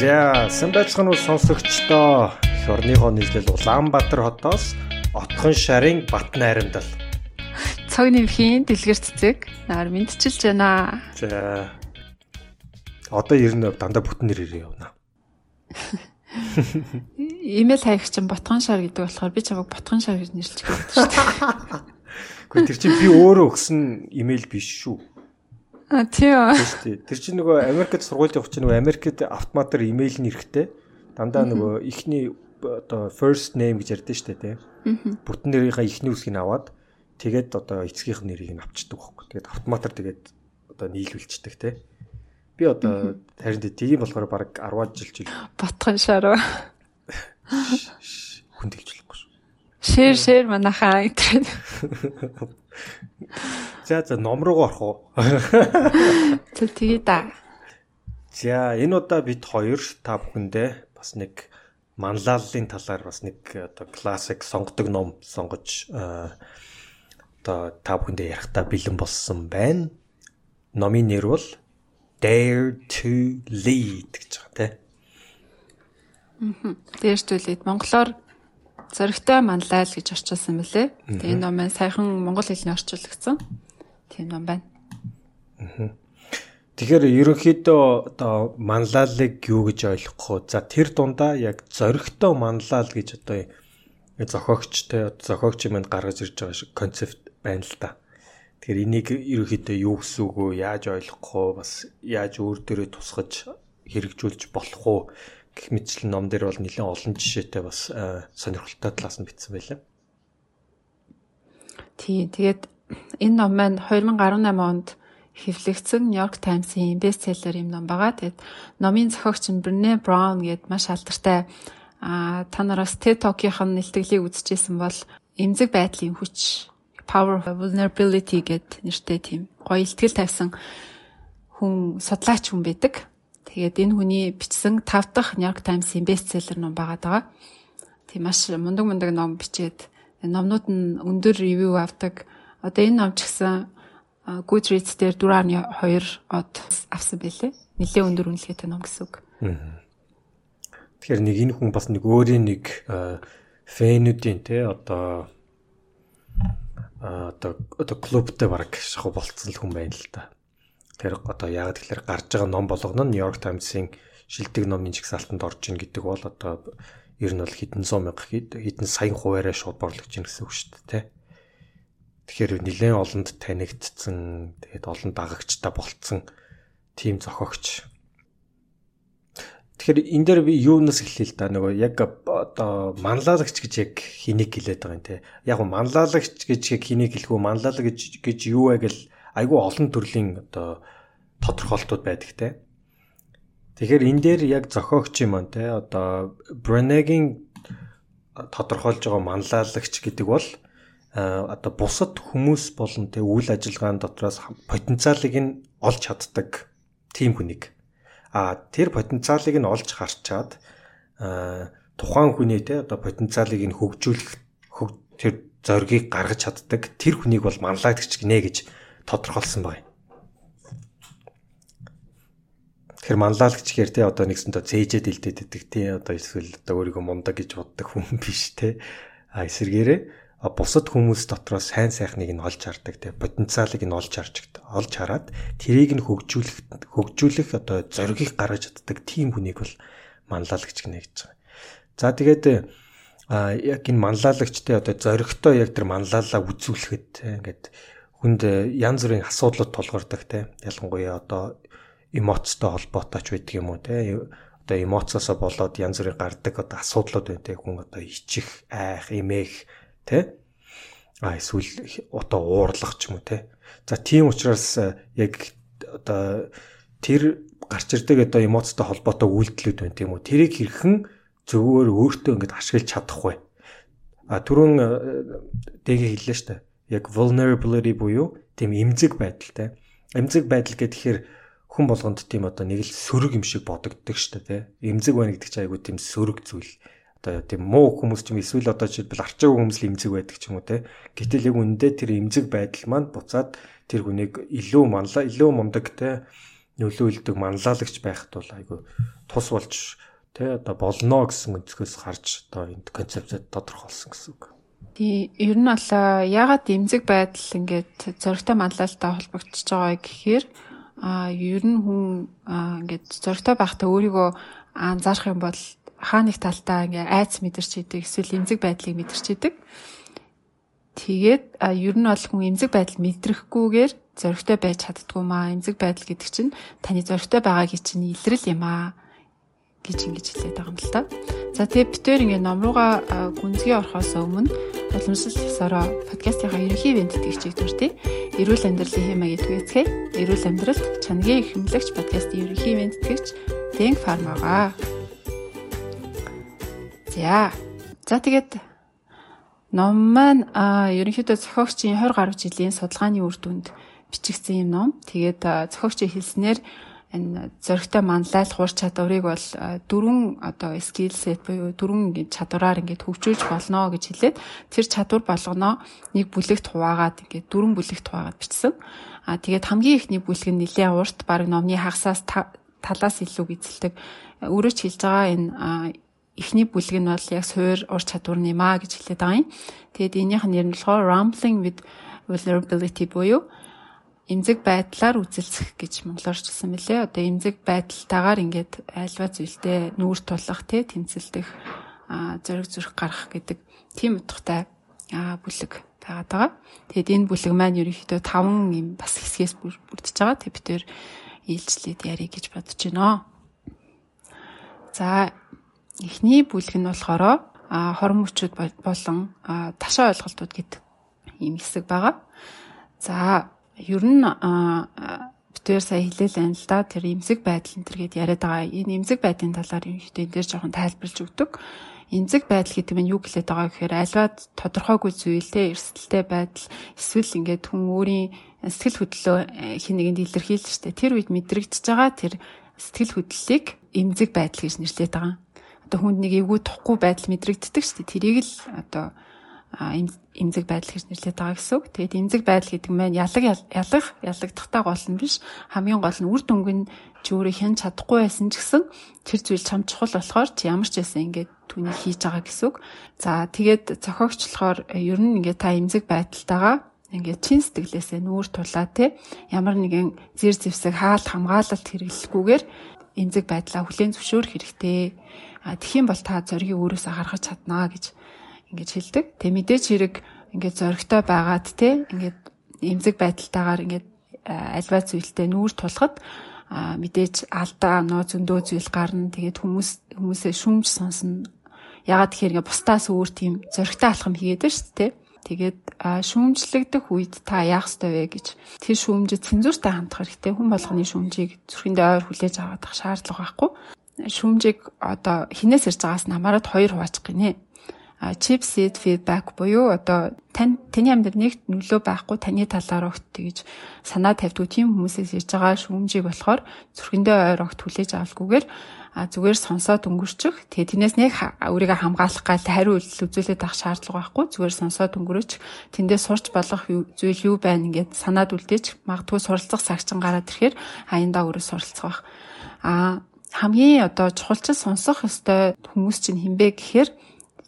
За, сан байцгаана уу сонсогчдоо. Эх орныхоо нийлэл Улаанбаатар хотоос Отхон шарын Бат найрамдал. Цаг нэмхийн дэлгэр цэцэг нар мэдчилж байна. За. Одоо ер нь дандаа бүтэн нэр ирээ явна. Имэйл хаягч чинь Ботгон шар гэдэг болохоор би чамайг Ботгон шар гэж нэрлэж байгаа шүү дээ. Гэхдээ тэр чинь би өөрөө өгсөн имэйл биш шүү. А тийм. Тэр чинь нөгөө Америкт сургуульд явах чинь нөгөө Америкт автоматар имэйл нь эрэхтэй. Дандаа нөгөө ихний одоо first name гэж ярьдэн штэ тий. Бүтэн нэрийнхаа ихний үсгийг аваад тэгээд одоо эцгийнх нь нэрийг нь авчдаг байхгүй. Тэгээд автоматар тэгээд одоо нийлүүлчихдэг тий. Би одоо харин тийм болохоор баг 10 жил жил Ботгон шар. хүн тэгж болохгүй шүү. Шэр шэр манахаа гэдэг. За за ном руу орох уу? Тэг тэгээ да. За энэ удаа бид хоёр та бүхэндээ бас нэг манлайллын талаар бас нэг одоо классик сонгодог ном сонгож одоо та бүхэндээ ярихтаа бэлэн болсон байна. Номын нэр бол Dare to Lead гэж байгаа тийм. Аа. Dare to Lead монголоор зөрөгтэй манлайл гэж орчуулсан мөлий. Тэгээ энэ ном саяхан монгол хэлний орчуулагдсан. Тийм ном байна. Аа. Тэгэхээр ерөнхийдөө одоо манлайлыг юу гэж ойлгох вэ? За тэр дундаа яг зөрөгтэй манлайл гэж одоо зохиогчтой зохиогч юмд гаргаж ирж байгаа шиг концепт байна л да. Тэгэхээр энийг ерөөхдөө юу гэсэн үг вэ? Яаж ойлгох вэ? Бас яаж өөр дөрөө тусгаж хэрэгжүүлж болох вэ? гэх мэтчлэн ном дээр бол нэлээд олон жишээтэй бас сонирхолтой талаас нь бичсэн байлаа. Тий, тэгээд энэ ном маань 2018 онд хэвлэгдсэн New York Times-ийн бестселлер юм ном байгаа. Тэгээд номын зохиогч нь Brené Brown гээд маш алдартай а та нараас TED Talk-ийн нэлтгэлийг үзчихсэн бол эмзэг байдлын хүч Power Vulnerability гэд нэртэй тийм гоё ихтгэл тавьсан хүн судлаач хүн байдаг. Тэгээд энэ хүний бичсэн 5 дахь New York Times-ийн бестселлер ном байгаа даа. Тийм маш мундаг мундаг ном бичээд номнууд нь өндөр ревю авдаг. Одоо энэ ном ч гэсэн Goodreads дээр 4.2 од авсан байлээ. Нилээ өндөр үнэлгээтэй ном гэсэн үг. Тэгэхээр нэг энэ хүн бас нэг өөрийн нэг фэнүүдийн те одоо одоо одоо клубтэй баг шаху болцсон хүн байна л да. Тэр одоо яг тэгэхээр гарч байгаа ном болгоно нь York Times-ийн шилдэг номын жигсаалтанд орж ийн гэдэг бол одоо ер нь бол хэдэн зуун мянга хэдэн саяхан хуваараа шууд борлогч ийн гэсэн үг шүү дээ тий. Тэгэхээр нэлээд олонд танигдсан тэгээд олон дагагчтай болцсон тим зохиогч. Тэгэхээр энэ дээр би юунаас эхлэе л да нөгөө яг одоо манлайлагч гэж яг хэнийг хэлээд байгаа юм те. Яг манлайлагч гэж яг хэнийг хэлэх үү манлайлаг гэж гэж юу вэ гэл айгүй олон төрлийн одоо тодорхойлтууд байдаг те. Тэгэхээр энэ дээр яг зохиогч юм аа те одоо Бреneгийн тодорхойлж байгаа манлайлагч гэдэг бол одоо бусад хүмүүс болон те үйл ажиллагаан дотроос потенциалыг нь олж чаддаг тийм хүнийг а тэр потенциалыг нь олж харчаад тухайн хүний те одоо потенциалыг нь хөгжүүлэх тэр зоргийг гаргаж чаддаг тэр хүнийг бол манлайлагч гинэ гэж тодорхойлсон байна. Тэгэхээр манлайлагч гэхээр те одоо нэгсэнтэй цээжэд илдээд идэг те одоо эсвэл одоо өөрийгөө мундаг гэж боддог хүн биш те. А эсэргээрээ бусад хүмүүс дотроос сайн сайхныг нь олж хардаг те потенциалыг нь олж харж олж хараад тэрийг нь хөгжүүлэх хөгжүүлэх одоо зоригийг гаргаж чаддаг тийм хүнийг бол манлайлагч гинэ гэж байгаа. За тэгээд а яг энэ манлайлагчтай одоо зоригтой яг тэр манлайлаа үзүүлэхэд ингээд хүнд янз бүрийн асуудлууд тулгардаг те ялангуяа одоо эмоцтой холбоотой ч байдаг юм уу те одоо эмоцоосоо болоод янз бүрийн гардаг одоо асуудлууд байна те хүн одоо ичих айх эмээх те а эсвэл одоо уурлах ч юм уу те за тийм учраас яг одоо тэр гарч ирдэг одоо эмоцтой холбоотой үйлдэлүүд байна тийм үү тэрийг хэрхэн зөвөр өөртөө ингэж ашиглаж чадахгүй а түрүүн дэгээ хэллээ штэ яг vulnerability буюу тийм эмзэг байдалтай. Эмзэг байдал гэхээр хүн болгонд тийм одоо нэг л сөрөг юм шиг бодогддог шүү дээ. Эмзэг байна гэдэг чинь айгүй тийм сөрөг зүйл. Одоо тийм муу хүмүүс ч юм эсвэл одоо жишээлбэл арчаагүй хүмүүс л эмзэг байдаг ч юм уу те. Гэтэл яг үндэ тэр эмзэг байдал маань буцаад тэр хүнийг илүү манлаа, илүү мундаг те нөлөөлдөг манлайлагч байхад бол айгүй тус болж тэ одоо болно гэсэн өнцгөөс харж одоо энд концепцэд тодорхойлсон гэсэн үг. Тий, ер нь бол ягаад эмзэг байдал ингээд зөрөгтэй манлайлалтай холбогдож байгаа гэхээр а ер нь хүн ингээд зөрөгтэй байхдаа өөрийгөө анзаарах юм бол хаа нэг талтаа ингээ айц мэдэрч идэг эсвэл эмзэг байдлыг мэдэрч идэг. Тэгээд ер нь бол хүн эмзэг байдал мэдрэхгүйгээр зөрөгтэй байж чаддгүй маа. Эмзэг байдал гэдэг чинь таны зөрөгтэй байгаагийн чинь илрэл юм аа гэж ингэж хэлээд байгаа юм л та. За тэгээ битээр ингээ ном руугаа гүнзгий орохоос өмнө уламжлал ёсороо подкастынхаа ерөнхий ивент тэгчийг дүртээ. Эрүүл амьдралын хэмээ гэдгээцгээ. Эрүүл амьдралд чанарын хэмлэгч подкастын ерөнхий ивент тэгч Дэнг фармагаа. За. За тэгээд ном маань ерөнхийдөө зохиогчийн 20 гаруй жилийн судалгааны үр дүнд бичигдсэн юм ном. Тэгээд зохиогчийн хэлснээр энэ зөрөгтэй манлайлах ур чадварыг бол дөрвөн одоо skill set буюу дөрвөн ингээд чадвараар ингээд хөгжүүлж болно гэж хэлээд тэр чадвар болгоноо нэг бүлэгт хуваагаад ингээд дөрвөн бүлэгт хуваагаад бичсэн. А тэгээд хамгийн ихний бүлэг нь нэлээд урт баг номны хагасаас талаас илүү эзэлдэг. Өөрөө ч хэлж байгаа энэ эхний бүлэг нь бол яг суур ур чадвар нэмаа гэж хэлээд байгаа юм. Тэгээд энийх нь нэр нь болохоор rambling with vulnerability буюу эмзэг байдлаар үзэлцэх гэж монголоор ч гэсэн мөлий. Одоо эмзэг байдалтайгаар ингээд альва зүйлдээ нүүр тулах те тэмцэлдэх зориг зүрх гарах гэдэг тийм утгатай бүлэг байгаад байгаа. Тэгэд энэ бүлэг маань ерөнхийдөө 5 юм бас хэсгээс бүрдэж байгаа. Тэг бид тээр ээлжлээд ярих гэж бодож байна. За эхний бүлэг нь болохоор хорон мөчүүд болон ташаа ойлголтууд гэдэг ийм хэсэг байгаа. За ер нь битээр сая хэлээлэн л да тэр эмзэг байдал энэ төр гээд яриад байгаа. Энэ эмзэг байдлын талаар юм ихтэй энэ дээр жоохон тайлбарлаж өгдөг. Эмзэг байдал гэдэг нь юу гэлээд байгаа гэхээр альва тодорхойгүй зүйлтэй эрсдэлтэй байдал эсвэл ингээд хүн өөрийн сэтгэл хөдлөлөө э, хин нэгэнд илэрхийлж штэ тэр үед мэдрэгдэж байгаа тэр сэтгэл хөдлөлийг эмзэг байдал гэж нэрлэдэг байгаа. Одоо хүнд нэг эвгүй тухгүй байдал мэдрэгддэг штэ тэрийг л одоо эмзэг байдал гэж нэрлэдэг байгаа гэсэн үг. Тэгээд эмзэг байдал гэдэг нь ялаг ялах ялагдахтай гол нь биш. Хамгийн гол нь үр дүнг нь чи өөрөө хэн чадахгүй байсан ч гэсэн тэр зүйл чам чухал болохоор чи ямар ч байсан ингээд түүнийг хийж байгаа гэсэн үг. За тэгээд зохиогчлохоор э, ер нь ингээд та эмзэг байдалтайгаа ингээд чин сэтгэлээсээ нүүр тулаа те ямар нэгэн зэр зэвсэг хаалт хамгаалалт хэрэглэхгүйгээр эмзэг байдлаа хүлээн зөвшөөрөх хэрэгтэй. А тэгхийн бол та зоригийг өөрөөсөө гаргаж чаднаа гэж ингэж хэлдэг. Тэгээ мэдээч хэрэг ингээд зоригтой байгаад те ингээд эмзэг байдалтайгаар ингээд альва зүйлтэй нүүр тулахад мэдээж алдаа нөө зөндөө зүйл гарна. Тэгээд хүмүүс хүмүүсээ шүүмж сонсно. Ягаад тэгэхээр ингээд бусдаас өөр тийм зоригтой алхам хийгээд шүү дээ. Тэгээд шүүмжлэгдэх үед та яах ёстой вэ гэж тэр шүүмжид цензуртай хандах хэрэгтэй. Хүн болгоны шүүмжийг зүрхэндээ ойр хүлээж аваад шаардлага байхгүй. Шүүмжийг одоо хинээс ирж байгаас намаарад хоёр хуваачих гинэ chip seed feedback буюу одоо тань таны амьдрал нэг нөлөө байхгүй таны талаар огт тэгж санаа тавьдгүй тийм хүмүүсээс ирж байгаа шүүмжийг болохоор зүрхэндээ ойр огт хүлээж авалгүйгээр а зүгээр сонсоод өнгөрчих. Тэгээ тэрнээс нэг өөрийгөө хамгаалах гал хариу үйлдэл үзүүлээд авах шаардлага байхгүй. Зүгээр сонсоод өнгөрөөч. Тэндээ сурч болох зүйл юу байна ингээд санаад үлдээч. Магадгүй суралцах сагчин гараад ирэхээр аяндаа өөрөө суралцах байх. А хамгийн одоо чухалчил сонсох ёстой хүмүүс чинь хинбэ гэхээр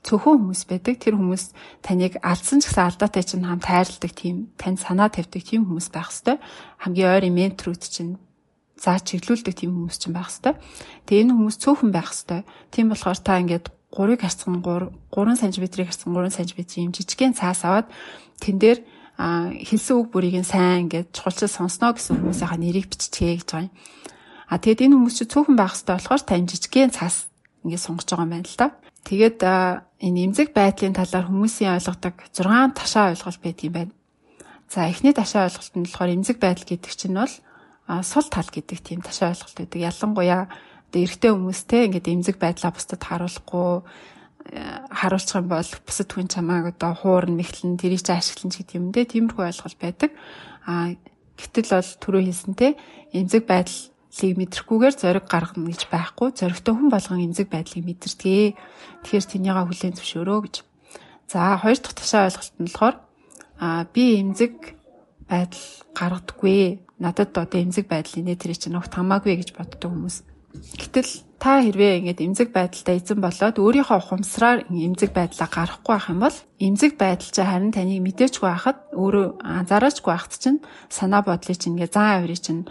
цөөхөн хүмүүс байдаг. Тэр хүмүүс таныг алдсан ч гэсэн алдаатай чинь хам тайрладаг тийм, танд санаа тавьдаг тийм хүмүүс байх хэвээр. Хамгийн ойрын менторуд чинь заа чиглүүлдэг тийм хүмүүс чинь байх хэвээр. Тэгээ энэ хүмүүс цөөхөн байх хэвээр. Тийм болохоор та ингээд 3-ыг харьцсан 3 3 см-ийг харьцсан 3 см юм жижигхэн цаас аваад тэн дээр хэлсэн үг бүрийг нь сайн ингээд чухалчил сонсноо гэсэн хүмүүсийнхаа нэрийг биччихээ гэж байгаа юм. А тэгэд энэ хүмүүс чи цөөхөн байх хэвээр болохоор та жижигхэн цаас ингээд сонгож байгаа юм байна л та. Тэгээд энэ эмзэг байдлын талаар хүмүүсийн ойлгодог 6 ташаа ойлголт байдаг юм байна. За эхний ташаа ойлголт нь болохоор эмзэг байдал гэдэг чинь бол сул тал гэдэг тийм ташаа ойлголт байдаг. Ялангуяа эрэгтэй хүмүүстэй ингээд эмзэг байдлаа бусдад харуулахгүй харуулчих юм бол бусад хүн чамааг одоо хуурн мэхлэн тэрийг ч ашиглан ч гэдэг юм дээ. Тиймэрхүү ойлголт байдаг. А гэтэл бол түрүү хэлсэнтэй эмзэг байдал лийг мэдрэхгүйгээр зориг гаргана гэж байхгүй. Зоригтой хүн болгон эмзэг байдлыг мэдэрдэг. Тэгэхээр тэнийгээ хүлээн зөвшөөрөө гэж. За хоёр дахь тушаа ойлголт нь болохоор а би эмзэг байдал гаргадаггүй. Надад одоо эмзэг байдлын нэ тэр чинь огт хамаагүй гэж боддог хүмүүс. Гэтэл та хэрвээ ингээд эмзэг байдалтай эзэн болоод өөрийнхөө ухамсараар эмзэг байдлаа гарахгүй байх юм бол эмзэг байдал чинь харин таныг мэдээчгүй байхад өөрөө анзаараачгүй байхад чинь санаа бодлыг чинь ингээд зан авирыг чинь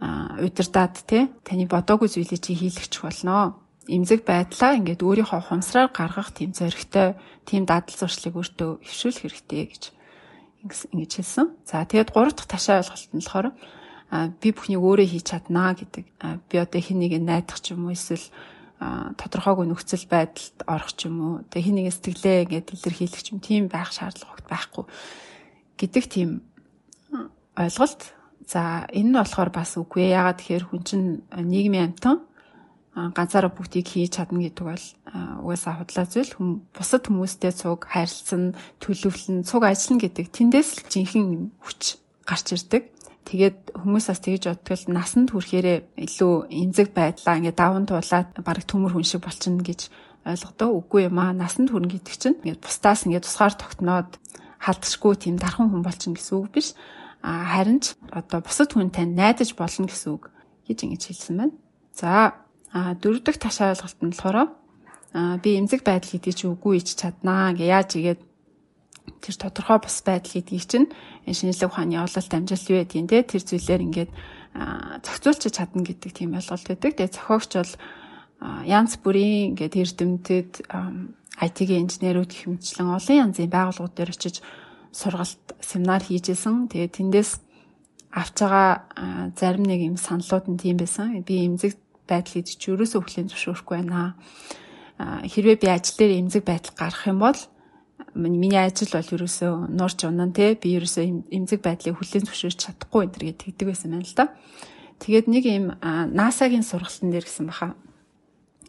удирдаад те таны бодоогүй зүйлийг чи хийлгэж болно. Имзэг байдлаа ингээд өөрийнхөө ухамсараар гаргах тийм зоригтой тийм дадал зуршлыг өөртөө өвшүүлэх хэрэгтэй гэж ингэж хэлсэн. За тэгээд гурав дахь ташаа ойлголт нь болохоор би бүхнийг өөрөө хийж чаднаа гэдэг. Би одоо хин нэг найдах ч юм уу эсвэл тодорхойгүй нөхцөл байдалд орох ч юм уу. Тэгээ хин нэг сэтгэлээ ингээд илэрхийлэх ч юм тийм байх шаардлага байхгүй гэдэг тийм ойлголт. За энэ нь болохоор бас үгүй. Ягаад тэгэхээр хүн чинь нийгмийн амтан ганцаараа бүгдийг хийж чадна гэдэг бол угаасаа худлаа зүйл хүм бусад хүмүүстэй цуг хайрлцсан төлөвлөн цуг ажиллана гэдэг тэндээс л жинхэнэ хүч гарч ирдэг. Тэгээд хүмүүс бас тэгж бодтол насанд хүрэхээрээ илүү эмзэг байдлаа ингээд даван туулаад баг төмөр хүн шиг болчихно гэж ойлгодог. Үгүй юм аа. Насанд хүрнэ гэдэг чинь ингээд бусдаас ингээд тусгаар тогтноод халдшгүй тийм дархан хүн болчихно гэсэн үг биш. Харин ч одоо бусад хүнтэй найдаж болно гэсэн үг гэж ингэж хэлсэн байна. За дөрөв дэх ташаа ойлголт нь болохоор би эмзэг байдал гэдгийг чи үгүй ич чаднаа гэ яаж игээд тэр тодорхой бус байдал гэдгийг чинь шинжлэх ухааны явуулалт амжилт юу гэдгийг те тэр зүйлээр ингээд зохицуулчих чадна гэдэг тийм ойлголт байдаг. Тэгээ зохиогч бол янз бүрийн ингээд эрдэмтэд IT-ийн инженерүүд гэх мэтчлэн олон янзын байгууллагууд дээр очиж сургалт семинар хийжсэн. Тэгээ тэндээс авч байгаа зарим нэг юм саналууд нь тийм байсан. Би эмзэг байдал гэж чи ерөөсөө хүлэн зөвшөөрөхгүй байна. Хэрвээ би ажил дээр эмзэг байдал гарах юм бол миний ажил бол ерөөсөө нуурч унан те би ерөөсөө эмзэг байдлыг хүлэн зөвшөөрч чадахгүй энэ төр гэдэг байсан байна л да. Тэгээд нэг юм NASA-гийн сургалтын дээр гисэн баха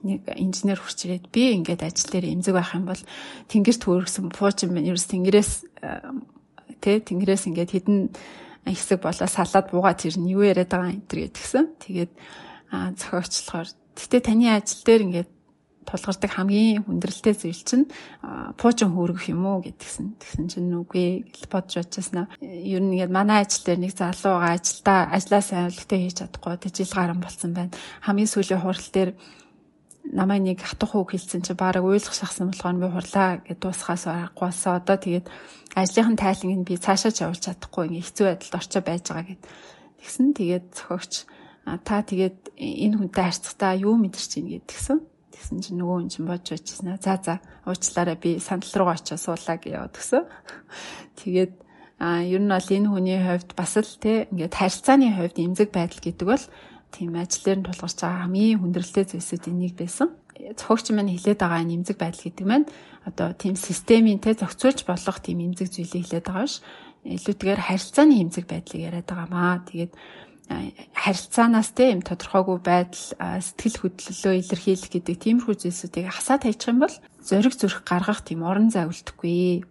нэг инженер хурч ирээд би ингээд ажил дээр эмзэг байх юм бол тэнгэрт хөөргсөн пуучин минь ерөөс тэнгэрээс тэ тэнгэрээс ингээд хідэн хэсэг болоо салаад буугаад ирнэ юу яриад байгаа энэ төр гэдгсэн. Тэгээд зохиогчлохоор гэтээ таны ажил дээр ингээд тулгардаг хамгийн хүндрэлтэй зүйл чинь пуучин хөөргөх юм уу гэдгсэн. Тэгсэн чинь үгүй гэл бодож очиснаа. Ер нь ингээд манай ажил дээр нэг залуу байгаа ажилдаа ажлаа сайн өлегтэй хийж чадахгүй тэжил гарan болсон байна. Хамгийн сүүлийн хурал дээр намайг нэг хатах үг хэлсэн чи баг ойлгох шахсан болохоор би хурлаа гэд дуусхаас аргагүй болсоо. Одоо тэгээд ажлынхан тайланг нь би цаашаа ч явуулж чадахгүй ингээ хэцүү байдалд орчоо байж байгаа гэд. Тэгсэн тэгээд зохиогч та тэгээд энэ хүнтэй харьцахдаа юу мэдэрч ийн гэдгсэн. Тэгсэн чинь нөгөө хүн чинь бодж байжсэн. За за уучлаарай би сандал руу очиж суулаа гэж яваад гисэн. Тэгээд а ер нь бол энэ хүний хувьд бас л те ингээд харьцааны хувьд эмзэг байдал гэдэг бол тийм ажил дээр нь тулгарч байгаа хамгийн хүндрэлтэй зүйлсүүдийн нэг байсан. Зохиогч маань хэлээд байгаа энэ эмзэг байдал гэдэг маань одоо тийм системийн те зохицуулж болох тийм эмзэг зүйлийг хэлээд байгаа ш. Илүүтэйгээр харьцааны эмзэг байдлыг яриад байгаа маа. Тэгээд харилцаанаас те юм тодорхойгүй байдал сэтгэл хөдлөлөө илэрхийлэх гэдэг тиймэрхүү зүйлсүүдийг хасаад хайчих юм бол зориг зүрх гаргах тийм орон зай үлдэхгүй.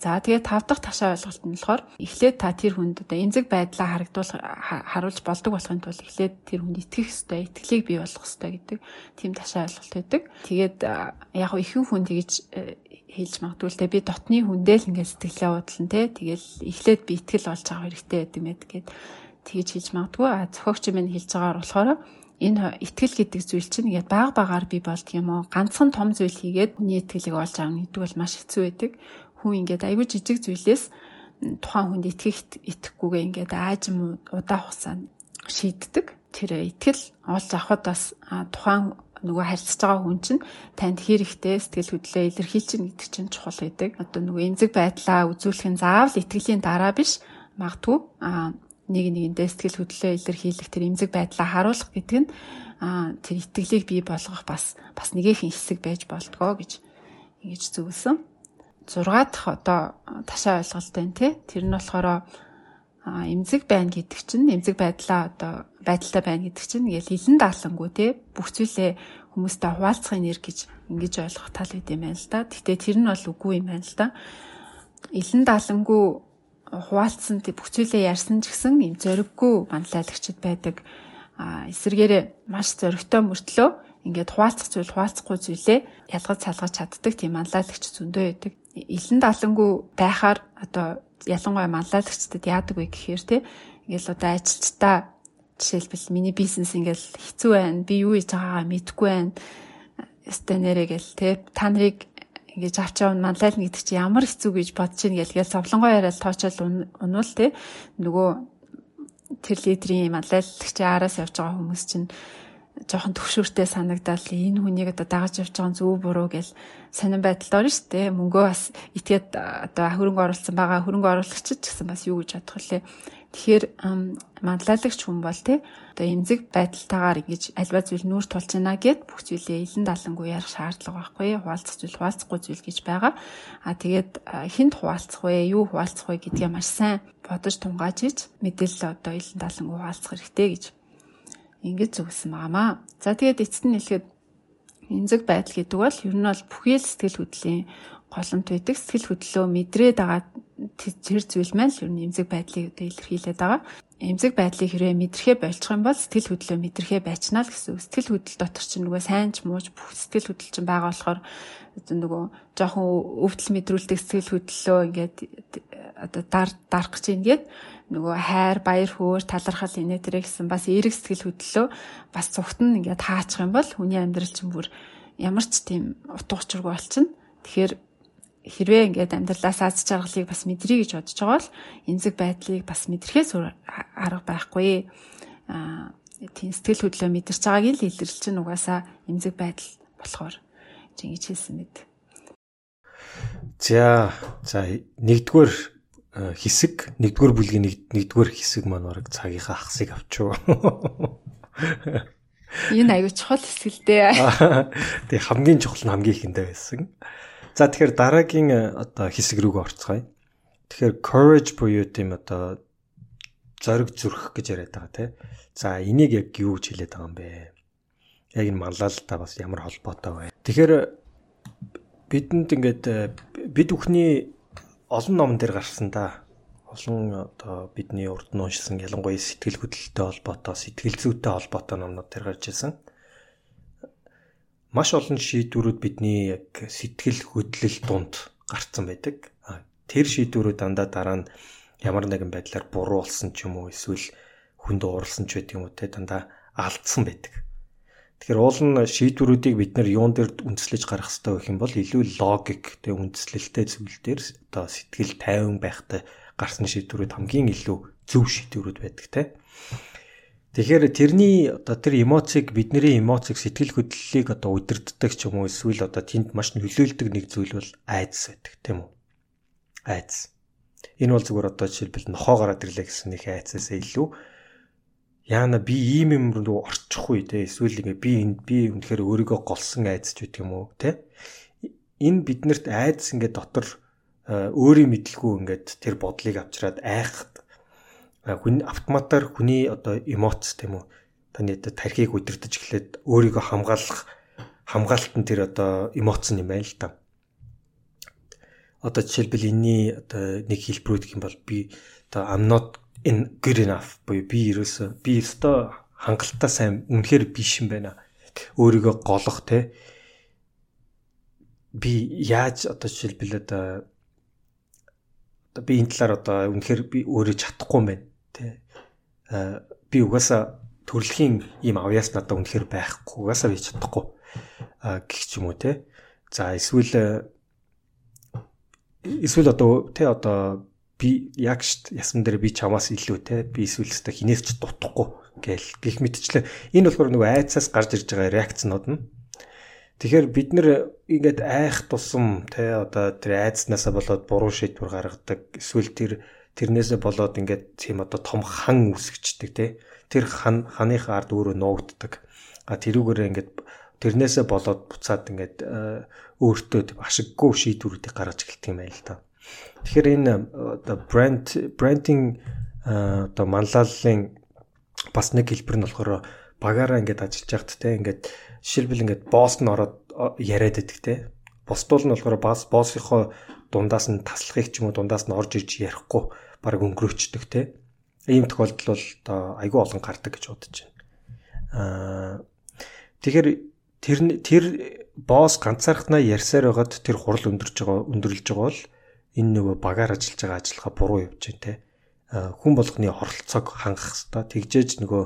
За тэгээд тав дахь ташаа ойлголт нь болохоор эхлээд та тэр хүнд одоо эмзэг байдлаа харагдуул харуулж болдог болохын тулд эхлээд тэр хүнд итгэх ёстой, итгэлийг бий болгох ёстой гэдэг тийм ташаа ойлголт байдаг. Тэгээд яг ихэнх хүн тэгж э, хэлж магадгүй л те би дотны хүндээ л ингээд сэтгэлээ бодлон те тэгэл эхлээд би итгэл болж байгаа хэрэгтэй гэдэг мэд гээд тэгж хийж магадгүй. А зохиогч минь хэлж байгаагаар болохоор энэ итгэл гэдэг зүйл чинь ингээд баг багаар би болдго юм уу? Ганцхан том зүйл хийгээд хүний итгэлийг олж авна гэдэг бол маш хэцүү байдаг хүн ингээд аягүй жижиг зүйлээс тухайн хүнд итгэх итгэхгүйгээ ингээд аажим удаан хугацаанд шийддэг тэр итгэл олж авахд бас тухайн нөгөө харилцаж байгаа хүн чинь танд хэрэгтэй сэтгэл хөдлөлөө илэрхийлж гэдэг чинь чухал гэдэг. Одоо нөгөө эмзэг байдлаа үзүүлэх нь заавал итгэлийн дараа биш магадгүй нэг нэгэндээ сэтгэл хөдлөлөө илэрхийлэх тэр эмзэг байдлаа харуулах гэдэг нь тэр итгэлийг бий болгох бас бас нэгэн хэсэг байж болтгоо гэж ингэж зөвлөсөн. 6 дахь одоо ташаа ойлголт байна тий. Тэр нь болохоор эмзэг байна гэдэг чинь эмзэг байдлаа одоо байдалтай байна гэдэг чинь ингээл илэн дааланггүй тий. Бүх зүйлээ хүмүүстэй хуваалцахын нэр гэж ингэж ойлгох тал үт юм байна л да. Гэтэ тэр нь бол үгүй юм байна л да. Илэн дааланггүй хуваалцсан бүх зүйлээ ярьсан ч гэсэн юм зориггүй манлайлагчд байдаг. А эсвэргээрээ маш зоригтой мөртлөө ингээд хуваалцах зүйл хуваалцахгүй зүйлээ ялгаж салгаж чаддаг тийм манлайлагч зөндөө байдаг. Илэн далангүй байхаар одоо ялангуяа маллайлагчдад яадаг вэ гэхээр те ингээл одоо ажилчдаа жишээлбэл миний бизнес ингээл хэцүү байна. Би юу хийж байгаагаа мэдэхгүй байна. Өстэй нэрээ гэл те та нарыг ингэж авч явна манлайлна гэдэг чи ямар хэцүү гэж бодож ийн гэл гээл совлонгоо яриад тоочол унвал те нөгөө тэр лидрийн манлайлагчийн араас явж байгаа хүмүүс чинь жоохон төвшөртэй санагдал энэ хүнийг одоо дагаж явж байгаа зөв буруу гэл сонирн байдалд орно шүү дээ. Мөнгөө бас итгээд одоо хөрөнгө оруулсан байгаа хөрөнгө оруулагчид ч гэсэн бас юу гэж бодох вүлээ. Тэгэхээр манлайлагч хүн бол тий одоо эмзэг байдалтайгаар ингэж альва зүйл нүүр тулж байна гэд бүх зүйлээ илэн далангуй ярих шаардлага байхгүй. Хуваалцах зүйл хуваалцахгүй зүйл гэж байгаа. А тэгээд хинт хуваалцах вэ, юу хуваалцах вэ гэдгээ маш сайн бодож тунгааж ич мэдээлэл одоо илэн далангуй хуваалцах хэрэгтэй гэж ингэж зүгсэн байгаамаа. За тэгээд эцэст нь хэлэхэд эмзэг байдал гэдэг бол ер нь бол бүхий л сэтгэл хөдлөлийн голомт байдаг. Сэтгэл хөдлөлөө мэдрээд байгаа тэр зүйл маань л ер нь эмзэг байдлыг илэрхийлээд байгаа. Эмзэг байдлыг хэрвээ мэдрэхээ болчих юм бол сэтгэл хөдлөлөө мэдрэхээ байчнаа л гэсэн. Сэтгэл хөдлөл дотор чинь нөгөө сайн ч мууч бүх сэтгэл хөдлөл чинь байгаа болохоор нөгөө жоохон өвдөл мэдрүүлдэг сэтгэл хөдлөлөө ингээд одоо дарах гэж ингээд нөгөө хайр, баяр хөөр, талархал инээ тэрэ гэсэн бас эерэг сэтгэл хөдлөлөө бас цугт нь ингээд хаачих юм бол хүний амьдрал чинь бүр ямар ч тийм утга учиргүй болчихно. Тэгэхээр хэрвээ ингээд амьдралаас аз жаргалыг бас мэдрий гэж бодож байгаа бол эмзэг байдлыг бас мэдрэхээс арга байхгүй. Аа тийм сэтгэл хөдлөө мэдэрч байгааг л илэрч чинь угаасаа эмзэг байдал болохоор ингэж хэлсэн мэд. За за нэгдүгээр Э, хэсэг нэгдүгээр бүлгийн нэгдүгээр хэсэг маань бараг цагийнхаа ахсыг авчуу. Энэ аюу чухал хэсэг л дээ. Тэг хамгийн чухал нь хамгийн ихэндээ байсан. За тэгэхээр дараагийн э, одоо хэсэг рүүгээ орцгоё. Тэгэхээр courage буюу тийм одоо зориг зүрх гэж яриад байгаа тий. За энийг яг юу гэж хэлээд байгаа юм бэ? Яг энэ маллалтай бас ямар холбоотой вэ? Тэгэхээр бидэнд ингээд э, бид бүхний олон номон дээр гарсан да. Олон одоо бидний урд нь уншсан ялангуяа сэтгэл хөдлөлтөй холбоотой, сэтгэл зүйтэй холбоотой номнууд дээр гарч ирсэн. Маш олон шийдвэрүүд бидний яг сэтгэл хөдлөл дунд гарцсан байдаг. Тэр шийдвэрүүд дандаа дараа нь ямар нэгэн байдлаар буруу болсон ч юм уу эсвэл хүнд уурлсан ч байдаг юм уу те дандаа алдсан байдаг. Тэгэхээр уул нь шийдвэрүүдийг бид нар юун дээр үндэслэж гаргах хэрэгтэй байх юм бол илүү логик тэг үндэслэлтэй зүйл дээр одоо сэтгэл тайван байхтай гарсан шийдвэрүүд хамгийн илүү зөв шийдвэрүүд байдаг те. Тэгэхээр тэрний одоо тэр эмоцийг бидний эмоцийг сэтгэл хөдлөлийг одоо удирддаг ч юм уу эсвэл одоо тэнд маш нөлөөлдөг нэг зүйл бол айдас байдаг тийм үү? Айдас. Энэ бол зүгээр одоо жишээлбэл нохоо гараад ирлээ гэсэн нэг айцаас илүү яана би ийм юм руу орчихгүй те эсвэл ингээ би энд би үнэхээр өөрийгөө голсон айдсч үт юм уу те энэ биднэрт айдс ингээ дотор өөрийн мэдлгүй ингээд тэр бодлыг авчраад айхад хүн автоматар хүний одоо эмоц тийм үү таны одоо тархийг удирдах эхлээд өөрийгөө хамгаалах хамгаалалт нь тэр одоо эмоц юм байна л та. Одоо жишээлбэл энэний одоо нэг хэлбэрүүд гэх юм бол би одоо I'm not энэ good enough буюу би ерөөсө би өстой хангалттай сайн үнэхээр биш юм байна. Өөрийгөө голох те би яаж одоо жишээлбэл одоо би энэ талаар одоо үнэхээр би өөрөө чадахгүй юм байна те би угаасаа төрөлхийн ийм авьяас надад үнэхээр байхгүй угаасаа би чадахгүй гэх ч юм уу те за эсвэл эсвэл одоо те одоо би яг шт ясман дээр би чамаас илүү те би эсвэл өстө хинээс ч дутахгүй гэл гих мэдчлээ энэ болохоор нөгөө айцаас гарч ирж байгаа реакцнууд нь тэгэхээр бид нэр ингээд айх тусам те одоо тэр айцнаасаа болоод буруу шийдвэр гаргадаг эсвэл тэр тэрнээсээ болоод ингээд тийм одоо том хан үсгчдэг те тэр хан ханыхаа ард өөрөө нуугддаг а тэрүүгээрээ ингээд тэрнээсээ болоод буцаад ингээд өөртөө ашиггүй шийдвэрүүдийг гаргаж эхэлдэг юм байна л та. Тэгэхээр энэ оо брэнд брендинг оо манлайллын бас нэг хэлбэр нь болохоор багаараа ингээд ажиллаж байхад те ингээд жишээлбэл ингээд босс нь ороод яриад байдаг те. Босдуул нь болохоор бас боссынхоо дундаас нь таслахыг ч юм уу дундаас нь орж иж ярихгүй баг өнгөрөөчдөг те. Ийм тохиолдол бол одоо айгүй олон гардаг гэж бодож байна. Аа тэгэхээр тэр тэр босс ганцаархнаа ярьсаар байгаад тэр хурал өндөрж байгаа өндөрлөж байгаа бол энэ нөгөө багаар ажиллаж байгаа ажиллагаа буруу явж байна те. Хүн болгоны оролцоог хангах хэрэгтэй. Тэгжээж нөгөө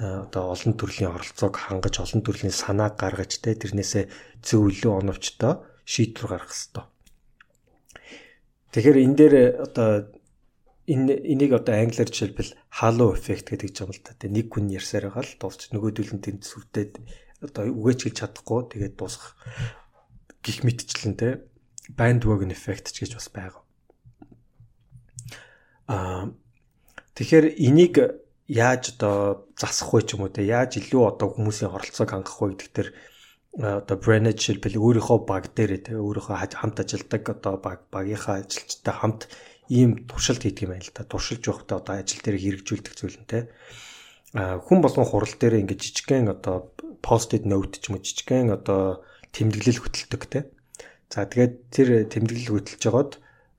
одоо олон төрлийн оролцоог хангаж олон төрлийн санааг гаргаж те тэрнээсээ зөвлөө оновчтой шийдвэр гаргах хэрэгтэй. Тэгэхээр энэ дээр одоо энэ энийг одоо англиар жишээлбэл halo effect гэдэг юм л та. Нэг хүн ярьсаар байгаа л дуусч нөгөөдөл нь тэнд сүрдээд одоо үгээч гэж чадахгүй тэгээд дуусах гих мэтчлэн те bandwagon effect ч гэж бас байгаа. Аа тэгэхээр энийг яаж одоо засах вэ ч юм уу те яаж илүү одоо хүмүүсийн оролцоог хангах вэ гэдэг төр одоо Brennan жишээлбэл өөрийнхөө баг дээр те өөрийнхөө хамт ажилдаг одоо баг багийнхаа ажилчтай хамт ийм туршилт хийдэг юм байна л да. Туршилж явахдаа одоо ажил дээр хэрэгжүүлдэг зүйл нь те. А хүн болгон хурал дээр ингээд жижигхэн одоо post-it note ч юм уу жижигхэн одоо тэмдэглэл хөтэлдэг те. За тэгээд тэр тэмдэглэл хөтэлж жагаад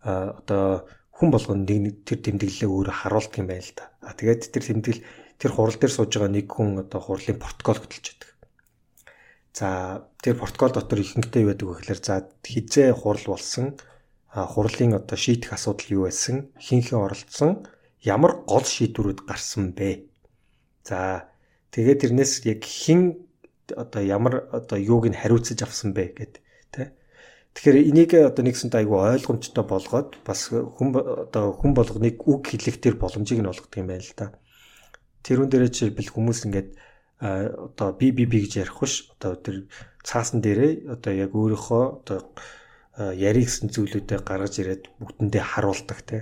одоо хүн болгоно нэг тэр тэмдэглэлээ өөрөө харуулдаг юм байна л да. А тэгээд тэр тэмдэглэл тэр хурал дээр сууж байгаа нэг хүн одоо хурлын протокол хөтэлж байдаг. За тэр протокол дотор ихэнхдээ юу байдаг вэ гэхээр за хизээ хурал болсон хурлын одоо шийдэх асуудал юу байсан, хинхэн оролцсон, ямар гол шийдвэрүүд гарсан бэ. За тэгээд тэрнээс яг хин одоо ямар одоо юуг нь хариуцаж авсан бэ гэд тэ. Тэгэхээр энийг одоо нэгсэнт айгүй ойлгомжтой болгоод бас хүн одоо хүн болгоныг үг хэлэх тэр боломжийг нь олгодог юм байна л да. Тэрүүн дээрээ жишээлбэл хүмүүс ингээд одоо би би би гэж ярих биш одоо тэр цаасан дээрээ одоо яг өөрийнхөө одоо ярих гэсэн зүйлүүдээ гаргаж ирээд бүгдэндээ харуулдаг те.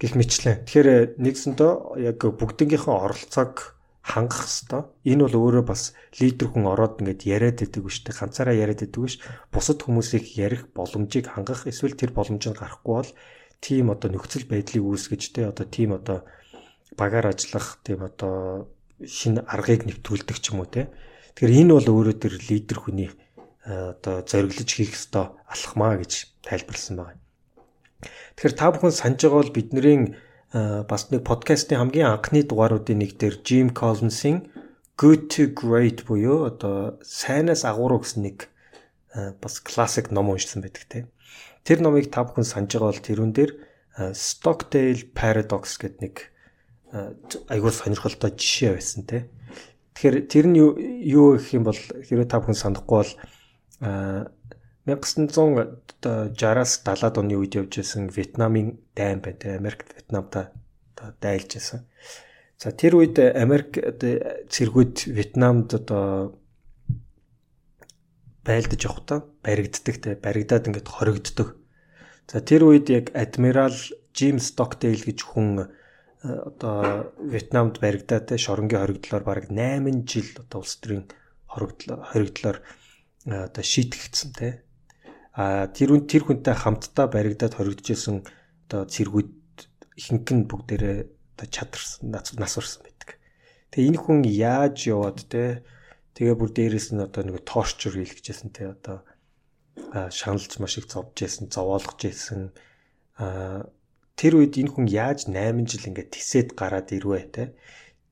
Гэх мэтлээ. Тэгэхээр нэгсэндөө яг бүгднгийнхээ оролцоог хангах хэвээр. Энэ бол өөрөө бас лидер хүн ороод ингээд яриад идэг биш те. Ганцаараа яриад идэг биш. Бусад хүмүүсийг ярих боломжийг хангах эсвэл тэр боломжийг гарахгүй бол тийм одоо нөхцөл байдлыг үүсгэж те одоо тийм одоо багаар ажиллах тийм одоо шинэ аргыг нэвтрүүлдэг ч юм уу те. Тэгэхээр энэ бол өөрөө тэр лидер хүний одоо зориглож хийх ёстой алхмаа гэж тайлбарлсан байна. Тэгэхээр та бүхэн санаж байгаа бол бидний бас нэг подкастын хамгийн анхны дугааруудын нэг дээр Jim Collins-ийн Good to Great буюу одоо сайнаас агууруу гэсэн нэг бас классик ном уншсан байдаг те. Тэр номыг та бүхэн санаж байгаа бол тэрүүн дээр Stockdale Paradox гэдэг нэг айгуул сонирхолтой жишээ байсан те. Тэгэхээр тэр нь юу гэх юм бол хэрвээ та бүхэн санахгүй бол 1960-аас 70-аад оны үед явж байсан Вьетнамын дайм бай тэ Америк Вьетнамта дайлж байсан. За тэр үед Америк цэргүүд Вьетнамд одоо байлдаж явахдаа баригддаг те баригдаад ингээд хоригддог. За тэр үед яг адмирал Jim Stockdale гэж хүн одоо Вьетнамд баригдаад те шоронгийн хоригдлоор бараг 8 жил одоо улс төрийн хоригдлоор хоригдлоор одоо шийтгэгдсэн те. А тэр хүн тэр хүнтэй хамтдаа баригдаад хоригдожсэн одоо цэргүүд ихэнх нь бүгдээрээ одоо чадарсан нас урсан байдаг. Тэгээ энэ хүн яаж яваад те тэгээ бүр дээрэс нь одоо нэг торчер хийлгэжсэн те одоо шаналж маш их зовж байсан, зовоолгож байсан. А тэр үед энэ хүн яаж 8 жил ингээд тисэд гараад ирвэ те.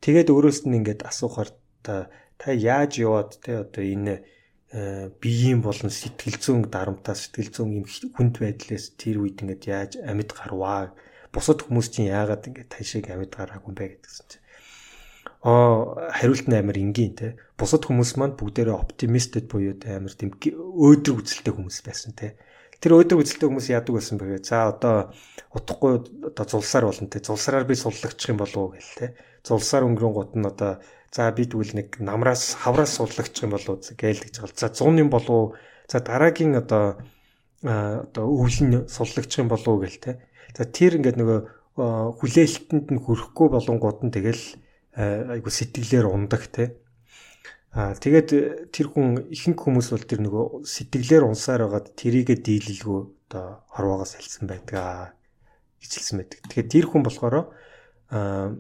Тэгээд өөрөөс нь ингээд асуухаар та яаж яваад те одоо энэ Э, биеийн болон сэтгэл зүйн дарамтаа сэтгэл зүйн юм хүнд байдлаас тэр үед ингээд яаж амьд гарваа? Бусад хүмүүс чинь яагаад ингээд тайшааг амьд гараагүй юм бэ гэдгсэн чинь. Аа хариулт нь амар энгийн те. Бусад хүмүүс маань бүгдээрээ оптимистед буюу амар тийм өөдрөг үзэлтэй хүмүүс байсан те. Тэр өөдрөг үзэлтэй хүмүүс яадаг байсан бэ за одоо утгагүй одоо зулсаар болно те. Зулсараар би суллагчих юм болов уу гэл те. Зулсаар өнгөрөн гут нь одоо За би тэгвэл нэг намраас хавраас суллагч юм болов гээл гэж байгаа. За 100 юм болов за дараагийн одоо одоо өвлөн суллагч юм болов гээл те. За тэр ингээд нөгөө хүлээлтэнд нь хүрэхгүй болонгууд нь тэгэл айгу сэтгэлээр ундаг те. Аа тэгээд тэр хүн ихэнх хүмүүс бол тэр нөгөө сэтгэлээр унсаар байгаад тэрийгэ дийлэлгүй одоо хорвоогоос хэлсэн байдаг гэж хэлсэн байдаг. Тэгэхээр тэр хүн болохоор аа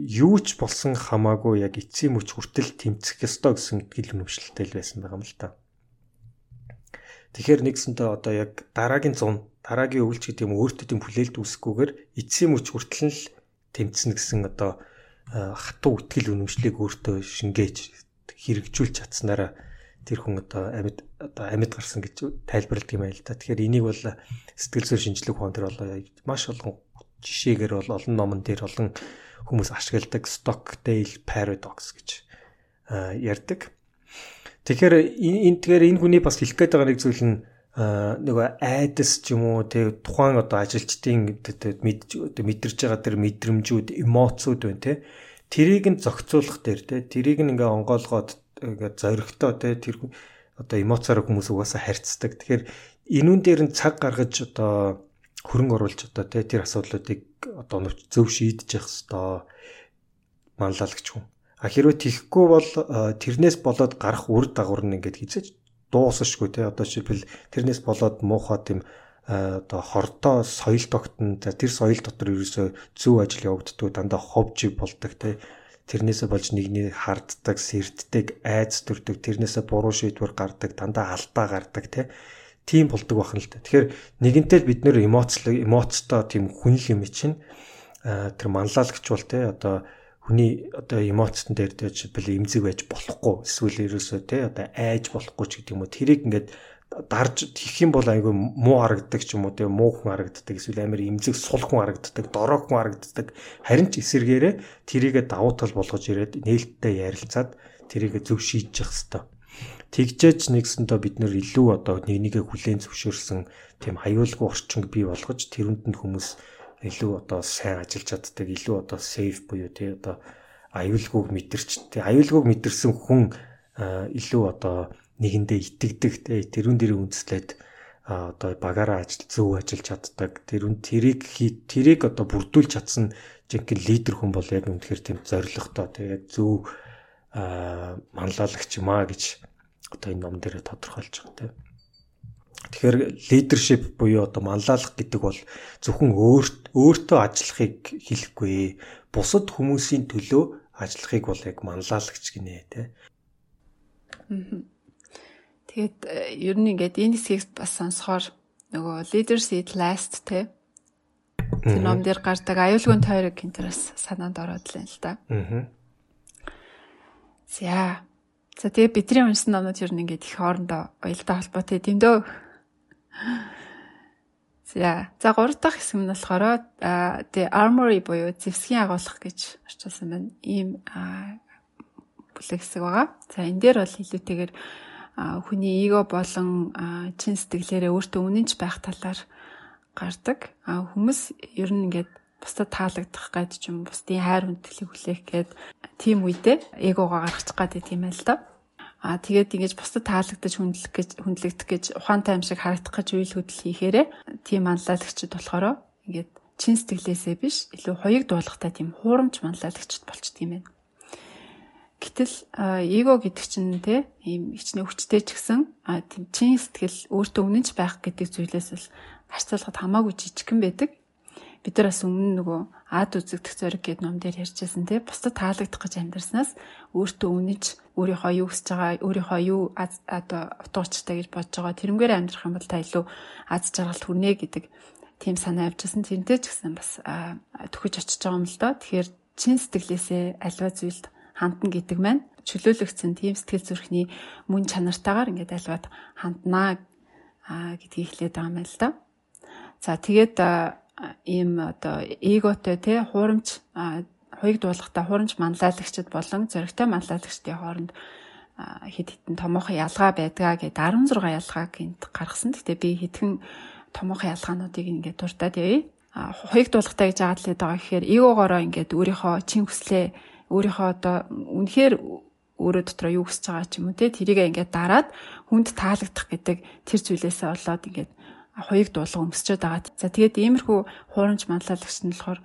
юу ч болсон хамаагүй яг эцсийн мөч хүртэл тэмцэх ёстой гэсэн гэл нүмшлэлтэй л байсан байгаа юм л та. Тэгэхээр нэгсэнтэй одоо яг дараагийн 100 дараагийн өвлж гэдэг юм өөртөө тийм хүлээлт үүсэхгүйгээр эцсийн мөч хүртэл л тэмцэнэ гэсэн одоо хатуу үтгэл үнэмшлийг өөртөө шингээж хэрэгжүүлж чадсанараа тэр хүн одоо амьд одоо амьд гарсан гэж тайлбарладаг юм байл та. Тэгэхээр энийг бол сэтгэл зүйн шинжилгээ ухаан дээр бол маш олон жишээгээр бол олон номон дээр олон хүмүүс ашигладаг Stockdale paradox гэж ярьдаг. Тэгэхээр энэ тэгэхээр энэ хүний бас хэлэх гээд байгаа нэг зүйл нь нөгөө айдас ч юм уу тэг тухайн одоо ажилчдын мэдэрж байгаа тэр мэдрэмжүүд эмоцуд байна те тэрийг нь зохицуулах дээр те тэрийг нь ингээ онгоолгоод ингээ зоригтой те тэр одоо эмоцоор хүмүүс угаасаа харьцдаг. Тэгэхээр энүүн дээр нь цаг гаргаж одоо хөрөнгө оруулж одоо те тэр асуудлуудыг одоо зөв шийдэж явах хэвээр манлайлагч хүн. А хэрвээ тийхгүй бол тэрнээс болоод гарах үр дагавар нь ингээд хизэж дуусашгүй те одоо жишээлбэл тэрнээс болоод муухай тийм одоо хордоо соёл тогтно тэр соёл дотор ерөөсөө зөв ажил явагддаг дандаа ховж болдог те тэрнээсээ болж нэгнийг харддаг, сэрддэг, айц төрдөг, тэрнээсээ буруу шийдвэр гардаг, дандаа алдаа гардаг тий. Тийм болдог бахан л та. Тэгэхээр нэгэнтэй бид нэр эмоцлог, эмоцтой тийм хүнл юм чинь тэр манлайлагч бол тий одоо хүний одоо эмоцтон дээр дэж бэл эмзэг байж болохгүй эсвэл ерөөсөө тий одоо айж болохгүй ч гэдэг юм уу. Тэрийг ингээд дарж тих юм бол айгүй муу харагддаг ч юм уу тэгээ муу хүн харагддаг эсвэл амар имзэг сул хүн харагддаг дорой хүн харагддаг. Харин ч эсэргээрээ тэрийгэ давуу тал болгож ирээд нээлттэй ярилцаад тэрийгэ зөв шийдэж явах хэвээр тэгжээж нэгсэндээ бид нэр илүү одоо нэг нэгэ хүлээн зөвшөөрсөн тийм аюулгүй орчинг бий болгож тэрүнд нь хүмүүс илүү одоо сайн ажиллаж чаддаг илүү одоо сейф буюу тий одоо аюулгүйг мэдэрч тий аюулгүйг мэдэрсэн хүн илүү одоо нэгэндээ итгэдэг те тэрүүн дээр үндэслээд одоо багаараа ажил зөв ажиллаж чаддаг. Тэрүүн тэрийг тэрийг одоо бүрдүүлж чадсан жинхэнэ лидер хүн бол яг үнэхээр тийм зоригтой те яг зөв манлайлагч юм а гэж одоо энэ ном дээр тодорхойлж байгаа те Тэгэхээр лидершип буюу одоо манлайлах гэдэг бол зөвхөн өөртөө ажиллахыг хэлэхгүй бусад хүмүүсийн төлөө ажиллахыг бол яг манлайлагч гинэ те. Аа Тэгээд э, ер нь ингээд энэ хэсгийг бас сонсохоор нөгөө leaders eat last те. Тэр ном дээр гардаг аюулгүй тойрог гинтерээс санаанд ороод л юм л да. Аа. За. За тэгээ бидний уншсан номнууд ер нь ингээд их хоорондоо уялдаа холбоотой тийм дөө. За. За гурав дахь хэсэг нь болохоор the armory буюу зэвсгийн агуулга гэж орчуулсан байна. Ийм бүлэг хэсэг байгаа. За энэ дээр бол илүүтэйгээр хүний эго болон чин сэтгэлээрээ өөртөө үнэнч байх талаар гардаг. Хүмүүс ер нь ингээд бусдад таалагдах гээд ч юм бусдын хайр хүндэлийг хүлээх гээд тийм үедээ эгоогоо гаргачих гээд тийм байл та. А тэгээд ингэж бусдад таалагдаж хүндлэх гэж хүндлэгдэх гэж ухаантай юм шиг харагдах гэж үйл хөдлөл хийхээрээ тийм манлайлагчд болохоор ингээд чин сэтгэлээсээ биш илүү хоёрог дуулахтай тийм хуурамч манлайлагчд болчдөг юм байна. Гэтэл эго гэдэг чинь те ийм хичнээн хүчтэй ч гэсэн тийм чин сэтгэл өөртөө үнэнч байх гэдэг зүйлээс л харьцуулахад хамаагүй жижигхэн байдаг. Бид нар бас өмнө нөгөө ад үзэгдэх зориг гэдэг ном дээр ярьжсэн те бусдад таалагдах гэж амьдрснаас өөртөө үнэнч өөрийнхөө юу хүсэж байгаа өөрийнхөө юу одоо утгаучтай гэж бодож байгаа тэрнгээр амьдрах юм бол та илүү аз жаргалт хүрнэ гэдэг тийм санаа авчирсан. Тэрнтэй ч гэсэн бас төхөж очиж байгаа юм л доо. Тэгэхээр чин сэтгэлээсээ альва зүйлд хандна гэдэг маань чөлөөлөгдсөн тийм сэтгэл зүрхний мөн чанартаагаар ингээд альваад ханднаа гэдгийг хэлээд байгаа юм л да. За тэгээд ийм одоо эготой те хуурамч хоёуг дуулахтаа хуурамч манлайлагчд болон зөрөгтэй манлайлагчдын хооронд хэд хэдэн томоохон ялгаа байдгаа гэд 16 ялгааг энд гаргасан. Гэтэ би хэдхэн томоохон ялгаануудыг ингээд дуртаад явъя. Хоёуг дуулахтаа гэж яагаад л байгаа гэхээр эгогоороо ингээд өөрийнхөө чин хүслээ өөрийнхөө одоо үнэхээр өөрөө дотроо юу хүсэж байгаа ч юм уу те тэрийгээ ингээд дараад хүнд таалагдах гэдэг тэр зүйлээсээ болоод ингээд хоёуг дуулга өмсчөөд байгаа. За тэгээд иймэрхүү хуурамч манлайлагч нь болохоор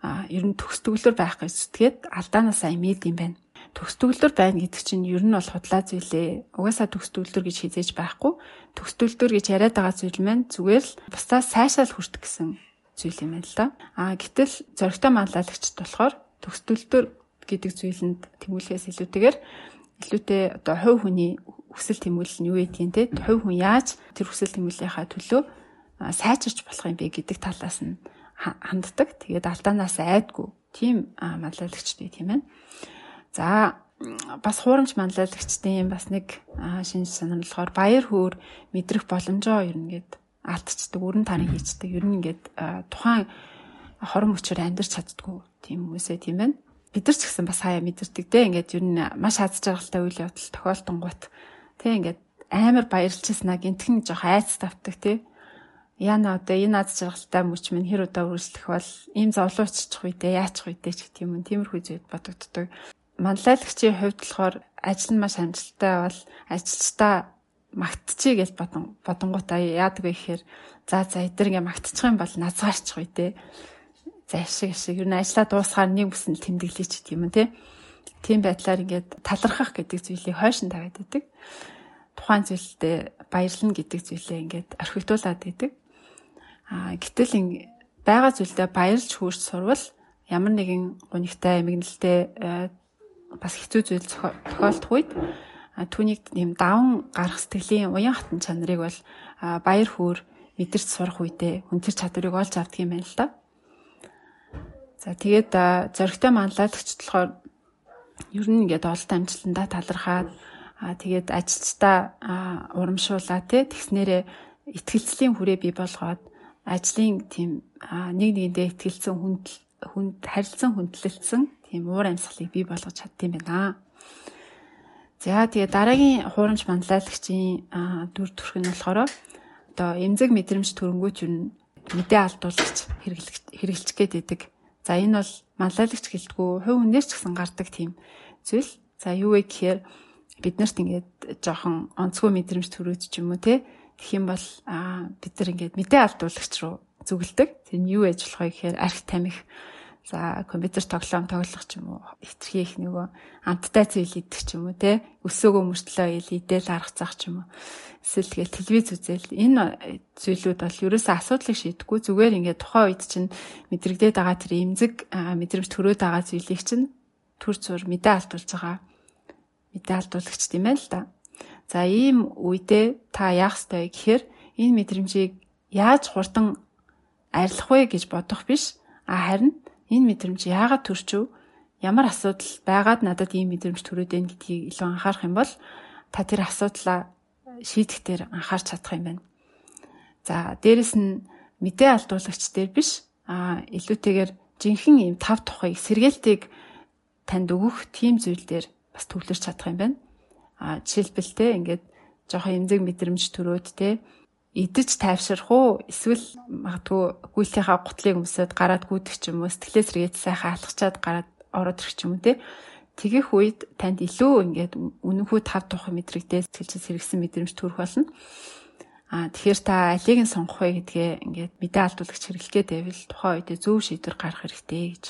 а ер нь төгсдөглөр байх гэж зүтгээд алдаанаас аймид юм байна. Төгсдөглөр байна гэдэг чинь ер нь бол худлаа зүйлээ. Угаасаа төгсдөглөр гэж хизээж байхгүй. Төгсдөглөр гэж яриад байгаа зүйл маань зүгээр л бусдаас сайшаал хүртэх гэсэн зүйл юм байна л да. А гэтэл зөрөгтэй манлайлагчд болохоор төгсдөглөр гэдэг зүйлэнд тэмүүлэхээс илүүтэйгээр илүүтэй одоо хувь хүний хүсэл тэмүүлэл нь юу гэдгийг те хувь хүн яаж тэр хүсэл тэмүүллийнхаа төлөө сайжирч болох юм бэ гэдэг талаас нь ханддаг. Тэгээд алдаанаас айдгүй тийм манлайлагчтай тийм ээ. За бас хуурамч манлайлагчдын бас нэг шинж санал болохоор баяр хөөр мэдрэх боломжоо ер нь гээд алдчихдаг, өрн тарин хийцдэг. Ер нь ингээд тухайн хорон өчөр амьдарч чаддгүй тийм хүмүүсээ тийм байна. Бид нар ч гэсэн бас хаяа мэдэрдэг дээ. Ингээд ер нь маш аз жаргалтай үйл явдал тохиолдонгууд тийм ингээд амар баярлчихснаа гинтгэн жоох айц тавтдаг тийм яна одоо энэ аз жаргалтай мөч минь хэр удаа үргэлжлэх бол ийм зовлооччих үедээ яачих үедээ ч гэх юм тиймэрхүү зүйл бодогддог. Манлайлагчийн хувьд болохоор ажил нь маш амжилттай бол ажилчдаа магтчихъя гэж бодон бодонгуудаа яадаг вэ гэхээр за за эдгээр ингээ магтчих юм бол назгаарчих үедээ. За ашиг ашиг. Ер нь ажиллаа дуусгаар нэг бүсэнд тэмдэглэж гэх юм уу тийм байдлаар ингээд талархах гэдэг зүйлийг хойшин тавиад байдаг. Тухайн зүйлдээ баярлна гэдэг зүйлээ ингээд орхигдуулаад байдаг. Аа гэтэл байгаа зүйлдээ баярлж хөрч сурвал ямар нэгэн гонигтай эмгэнэлтэй э, бас хэцүү зүйл тохиолдох үед түүнийг нэм даван гарах сэтгэлийн уян хатан чанарыг бол баяр хөөр мэдэрч сурах үедээ хүн тэр чадварыг олж авдаг юм байна л да. За тэгээд зөрөгтэй манлайлагч болохоор ер нь ингээд олд амжилтандаа талархаад тэгээд ажилчдаа урамшуулаа те тэгснээрээ ихтгэлцлийн хүрээ бий болгоод ажлын тийм нэг нэгэндээ ихтгэлцэн хүнд хүнд харилцан хүндлэлцэн тийм уур амьсгалыг бий болгож чаддсан байна. За тэгээ дараагийн хуурамч манлайлагчийн дүр төрх нь болохоор одоо эмзэг мэдрэмж төрөнгөч юу мэдээ алдуулагч хэрэглэж гээд идэг. За энэ бол манлайлагч гэлтгүү хувь хүнээс ч гэсэн гардаг тийм зүйл. За юу вэ гэхээр биднэрт ингээд жоохон онцгой мэдрэмж төрөөд ч юм уу те Тэгэх юм бол бид нар ингээд мэдээ алдуулагч руу зүгэлдэг. Тэр нь юу болох вэ гэхээр арх тамхи за компьютер тоглоом тоглох ч юм уу хитрхи их нөгөө амттай зүйл идэх ч юм уу те өсөөгөө мөртлөө ил идэл аргацах ч юм уу эсвэл тэгэл телевиз үзэл энэ зүйлүүд бол ерөөсөө асуудлыг шийдэхгүй зүгээр ингээд тухайн үед чинь мэдрэгдээд байгаа тэр эмзэг мэдрэмж төрөөд байгаа зүйлийг чинь төр зур мэдээ алдуулж байгаа мэдээ алдуулагч тийм ээ л да. За ийм үедээ та яах ёстой гэхээр энэ мэдрэмжийг яаж хурдан арилах вэ гэж бодох биш. А харин энэ мэдрэмж яагаад төрчв? Ямар асуудал байгаад надад ийм мэдрэмж төрөөд байна гэдгийг илүү анхаарах юм бол та тэр асуудлаа шийдэх дээр анхаарч чадах юм байна. За дээрэс нь мэдээ алдуулагч дээр биш а илүүтэйгээр жинхэнэ ийм тав тухыг сэргээлтийг танд өгөх тийм зүйл дээр бас төвлөрч чадах юм байна а жишээлбэл те ингээд жоохон эмзэг мэдрэмж төрөөд те идэж тайвшрах уу? Эсвэл магадгүй гүйлтийнхаа гутлыг өмсөд гараад гүйдэх ч юм уу? Сэтгэлээ сэргээд сайхан алхачаад гараад ороод ирэх ч юм уу те? Тэгэх үед танд илүү ингээд үнэнхүү тав тухай мэдрэгдээ сэтгэлчээс хэрэгсэн мэдрэмж төрөх болно. А тэгэхээр та алийг нь сонгох вэ гэдгээ ингээд мэдээ алдуулагч хэрэглэх гээд байвал тухайн үедээ зөв шийдвэр гаргах хэрэгтэй гэж.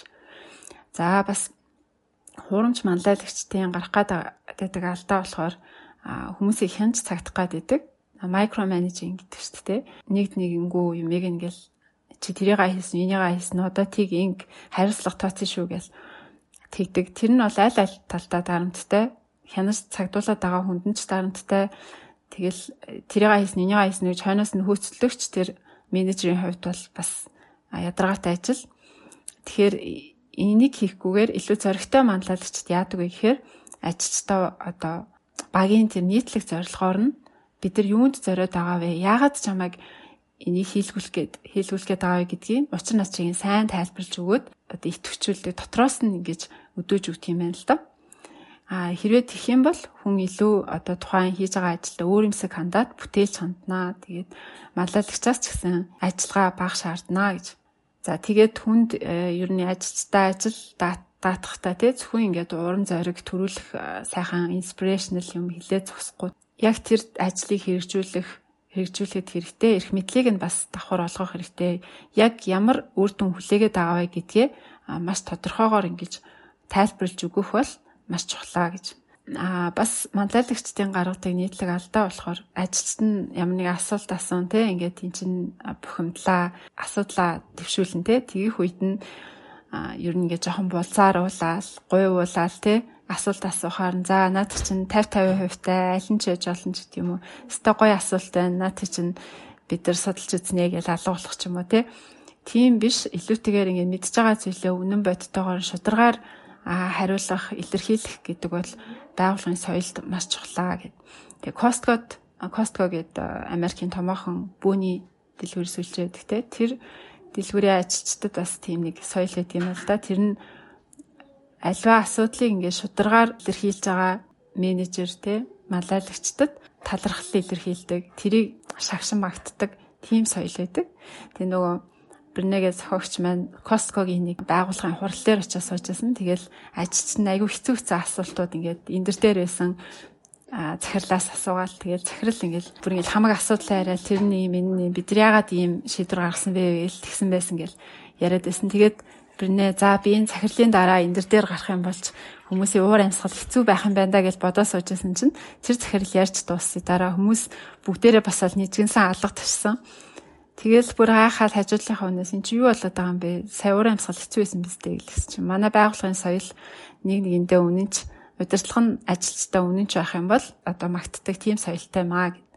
За бас хуурамч манлайлагчдын гарах гэдэг алдаа болохоор хүмүүсийг хянж цагтах гэдэг микро менежинг гэдэг шүү дээ. Нэгд нэгэнгүү юмэг ингээл чи тэрийг хийсэн, энийг хийсэн, одоо тийг инг хариуцлага тооцсон шүү гэл тэгдэг. Тэр нь бол аль аль талдаа дарамттай. Хянаж цагдуулаад байгаа хүнд нь ч дарамттай. Тэгэл тэрийг хийсэн, энийг хийсэн гэж хойноос нь хөөцөлдөгч тэр менежерийн хувьд бол бас ядаргаатай ажил. Тэгэхээр энийг хийхгүйгээр илүү зоригтой манлайлагчд яадаг вэ гэхээр ажилчдаа одоо багийн тэр нийтлэг зорилгоор нь бид нар юунд зориод байгаа вэ? Яагаад чамайг энийг хийлгүүлэх гээд хийлгүүлэх гээд байгаа вэ гэдгийг учир начрыг сайн тайлбарлаж өгөөд одоо итгэвчүүлдэг дотроос нь ингэж өдөөж өгт юм байна л да. А хэрвээ тэгэх юм бол хүн илүү одоо тухайн хийж байгаа ажилдаа өөр юмсыг хандаад бүтээлч ханднаа. Тэгээд маллайлагчаас ч гэсэн ажиллагаа бага шаарднаа гэж За тэгээд хүнд э, ер нь ажилчтай ажил даатахтай тий зөвхөн ингээд уран зориг төрүүлэх э, сайхан инспирэшнл юм хилээ зогсохгүй яг тэр ажлыг хэрэгжүүлэх хэрэгжүүлэхэд хэрэгтэй эрх мэдлийг нь бас давхар олгох хэрэгтэй. Яг ямар үр дүн хүлээгээд байгаа вэ гэдгээ маш тодорхойгоор ингэж тайлбарлаж өгөх бол маш чухлаа гэж. А бас манлайлагчдын гаргадаг нийтлэг алдаа болохоор ажилчид нь ямар нэг асуулт асуун те ингээд эн чин бухимдлаа асуудлаа төвшүүлэн те тэгэх үед нь ер нь ингээд жоохон булцаар уулаал гуйвуулаал те асуулт асуухаар за наад чинь 50 50% та аль нь ч яж олон ч гэдэг юм уу. Өстой гоё асуулт байна. Наад чинь бид нар судалж үзнэ гэж болох ч юм уу те. Тийм биш илүүтэйгээр ингээд мэдж байгаа зүйлээ үнэн бодтойгоор шударгаар хариулах, илэрхийлэх гэдэг бол байгууллагын соёлд маш чухлаа гэд. Тэгээ Costco-д Costco гэдэг Америкийн томоохон бүүний дэлгүүр сүлжээдэг те тэр дэлгүүрийн ажилчдад бас тийм нэг соёл гэдэг юм л да. Тэр нь альва асуудлыг ингээд шударгаар илэрхийлж байгаа менежер те малайлагчдад талархал илэрхийлдэг. Тэрийг шагшин магтдаг тийм соёл байдаг. Тэгээ нөгөө Бринегээ зохиогч маань Косткогийн нэг байгууллагын хурал дээр очиж суужсэн. Тэгэл ажилч нь айгүй хэцүү хэцүү асуултууд ингээд эндэр дээр байсан захирлаас асуугаал тэгэл захирал ингээл бүр ингээл хамаг асуудал яриад тэрний миний бид нар яагаад ийм шийдвэр гаргасан бэ гэж тэгсэн байсан гэл яриад байсан. Тэгээд Бринэ за би энэ захирлын дараа эндэр дээр гарах юм болж хүмүүсийн уур амьсгал хэцүү байх юм байна да гэж бодоо суужсэн чинь тэр захирал ярьж дууссан. Дараа хүмүүс бүгдээрээ бас л нийцгэнсэн алга тавьсан. Тэгэл бүр хаахаад хажуудлынхаа хүнээс эн чи юу болоод байгаа юм бэ? Сая уур амьсгал хэцүү байсан биз дээ гэсэн чинь манай байгууллагын соёл нэг нэгэндээ үнэнч удирдлага нь ажилчдаа үнэнч байх юм бол одоо магтдаг тийм соёлтой маа гэд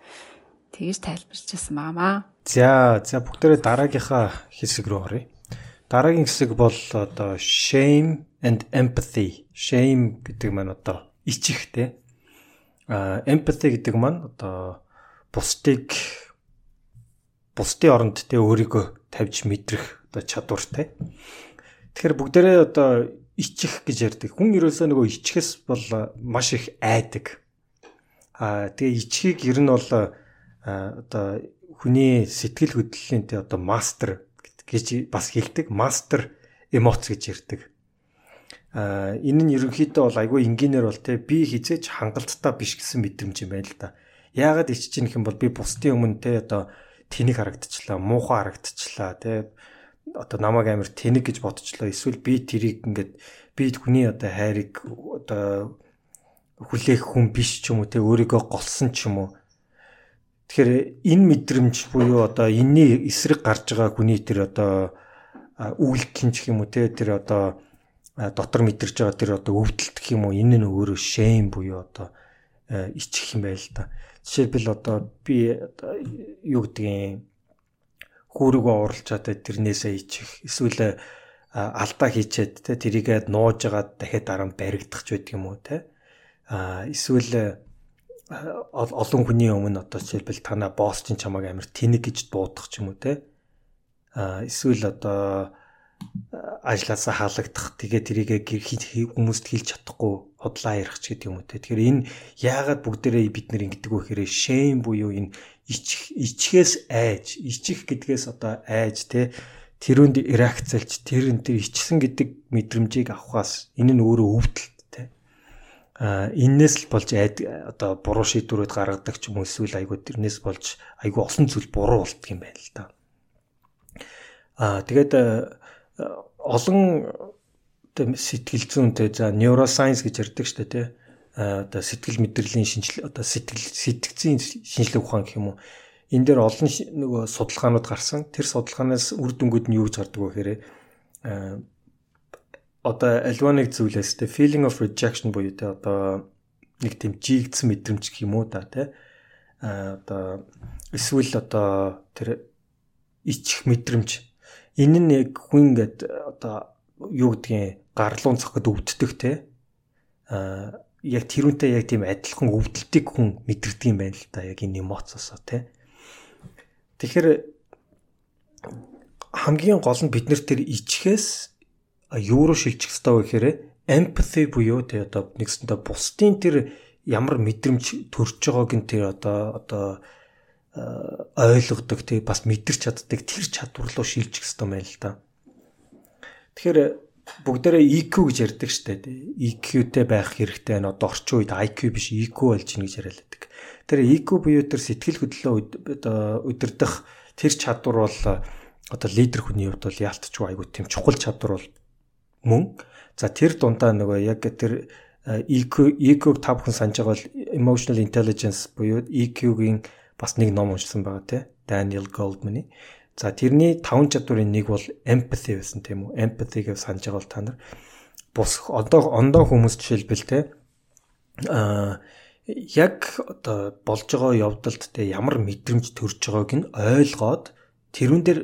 тэгж тайлбарчсан баамаа. За за бүгдээрээ дараагийнхаа хэсэг рүү оръё. Дараагийн хэсэг бол одоо shame and empathy. Shame гэдэг маань одоо ичих те. А empathy гэдэг маань одоо бусдыг бусдын оронд те өөрийгөө тавьж мэдрэх одоо чадвартай. Тэгэхээр бүгдээрээ одоо ичих гэж ярьдаг. Хүн ерөөсөө нөгөө ичихээс бол маш их айдаг. Аа тэгээ ичхийг ер нь бол одоо хүний сэтгэл хөдлөлийн те одоо мастер гэж бас хэлдэг. Мастер эмоц гэж ярьдаг. Аа энэ нь ерөнхийдөө бол айгүй энгийнээр бол те би хизээч хангалттай биш гэсэн мэдрэмж юм байна л да. Яагаад ичж юм бол би бусдын өмнө те одоо тэнэг харагдчихлаа, муухай харагдчихлаа тий. Одоо намайг амар тэнэг гэж бодчихлоо. Эсвэл би тэрийг ингээд би хүний одоо хайрыг одоо хүлээх хүн биш ч юм уу тий өөрийгөө голсон ч юм уу. Тэгэхээр энэ мэдрэмж буюу одоо энэний эсрэг гарч байгаа хүний тэр одоо үйлдэл ч юм уу тий тэр одоо дотор мэдэрч байгаа тэр одоо өвдөлт гэх юм уу энэ нь өөрөө шэм буюу одоо ичих юм байл та. Жишээлбэл одоо би юу гэдгийг хүүргөө уралчаад тэрнээсээ ичих. Эсвэл алдаа хийчээд те тэрийгээ нууж агаад дахиад дараа нь баригдах ч байдаг юм уу те. А эсвэл олон хүний өмнө одоо жишээлбэл танаа босс чинь чамайг амар тэнэг гэж дуудах ч юм уу те. А эсвэл одоо ажлаасаа халагдах тэгээ тэрийгэ хүмүүст хэлж чадахгүй худлаа ярих ч гэдэг юм уу те. Тэгэхээр энэ яагаад бүгдээрээ бид нар ингэдэг вэ гэхээр shame буюу энэ ичих ичхээс айж, ичих гэдгээс одоо айж те тэрүүнд реакцэлж тэр энэ тэр ичсэн гэдэг мэдрэмжийг авахаас энэ нь өөрөө өвдөлт те. А энээс л болж айд одоо буруу шийдвэрүүд гаргадаг ч юм уу эсвэл айгуу тэрнээс болж айгуу олон зүйл буруу болдго юм байна л да. А тэгээд олон сэтгэл зүйнтэй за neuroscience гэж ярьдаг шүү дээ тий. Одоо сэтгэл мэдрэлийн шинжил одоо сэтгэл сэтгцийн шинжилгээ ухаан гэх юм уу. Энэ дээр олон нөгөө судалгаанууд гарсан. Тэр судалгаанаас үр дүнгууд нь юу гэж гардаг вэ гэхээр одоо альва нэг зүйлээс тий feeling of rejection буюу тий одоо нэг тийм жигдсэн мэдрэмж гэх юм уу да тий. А одоо эсвэл одоо тэр ичих мэдрэмж энэ нь яг хүн ингээд одоо юу гэдгийг гарлуун цоход өвддөг те а яг тэрүүнтэй яг тийм адилхан өвдөлтийг хүн мэдэрдэг юм байна л да яг энэ эмоцосоо те тэгэхээр хамгийн гол нь бид нар тэр ичхээс юу руу шилжих ёстой вэ гэхээр empathy буюу те одоо нэгсэндээ бусдын тэр ямар мэдрэмж төрж байгааг нь тэр одоо одоо ойлгодог тий бас мэдэрч чаддаг тэр чадвар руу шилжих хэрэгтэй байна л да. Тэгэхээр бүгдээрээ EQ гэж ярьдаг штэ тий. EQ-тэй байх хэрэгтэй байна. Одоо орчин үед IQ биш EQ болж гин гэж яриад байдаг. Тэр EQ буюу тэр сэтгэл хөдлөлөө одоо удирдах тэр чадвар бол одоо лидер хүний хувьд бол яалтчгүй айгу тийм чухал чадвар бол мөн. За тэр дундаа нөгөө яг тэр EQ EQ-г та бүхэн санаж байгаа бол emotional intelligence буюу EQ-гийн бас нэг ном уншсан байгаа те Daniel Goldman-ы. За тэрний таван чадварын нэг бол empathy байсан тийм үү? Empathy гэж санаж байгаа бол та нар бус одоо ондоо хүмүүс жишээлбэл те а яг одоо болж байгаа явдалд те ямар мэдрэмж төрж байгааг нь ойлгоод тэрүүн дээр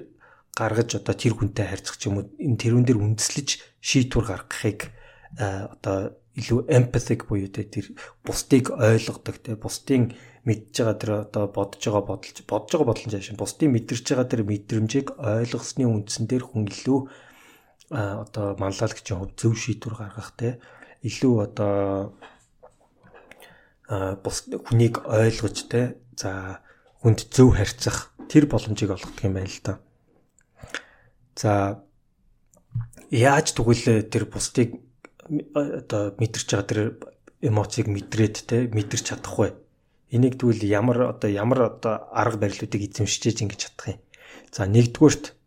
гаргаж одоо тэр хүнтэй харьцах ч юм уу энэ тэрүүн дээр үндэслэж шийдвэр гаргахыг одоо илүү empathic буюу те тэр бусдыг ойлгодог те бусдын мэдж байгаа тэр одоо бодож байгаа бодолж бодож байгаа бодолж шин бусдын мэдэрч байгаа тэр мэдрэмжийг ойлгосны үндсэн дээр хүн илүү одоо манлайлагчийн хувь зөв шийдвэр гаргах те илүү одоо бус хүнийг ойлгож те за хүнд зөв харьцах тэр боломжийг олгодог юм байна л да. За яаж тэгвэл тэр бусдыг одоо мэдэрч байгаа тэр эмоцийг мэдрээд те мэдэрч чадах вэ? Энийг тэгвэл ямар одоо ямар одоо арга барилуудыг эзэмшиж ингэж чадах юм. За нэгдүгürt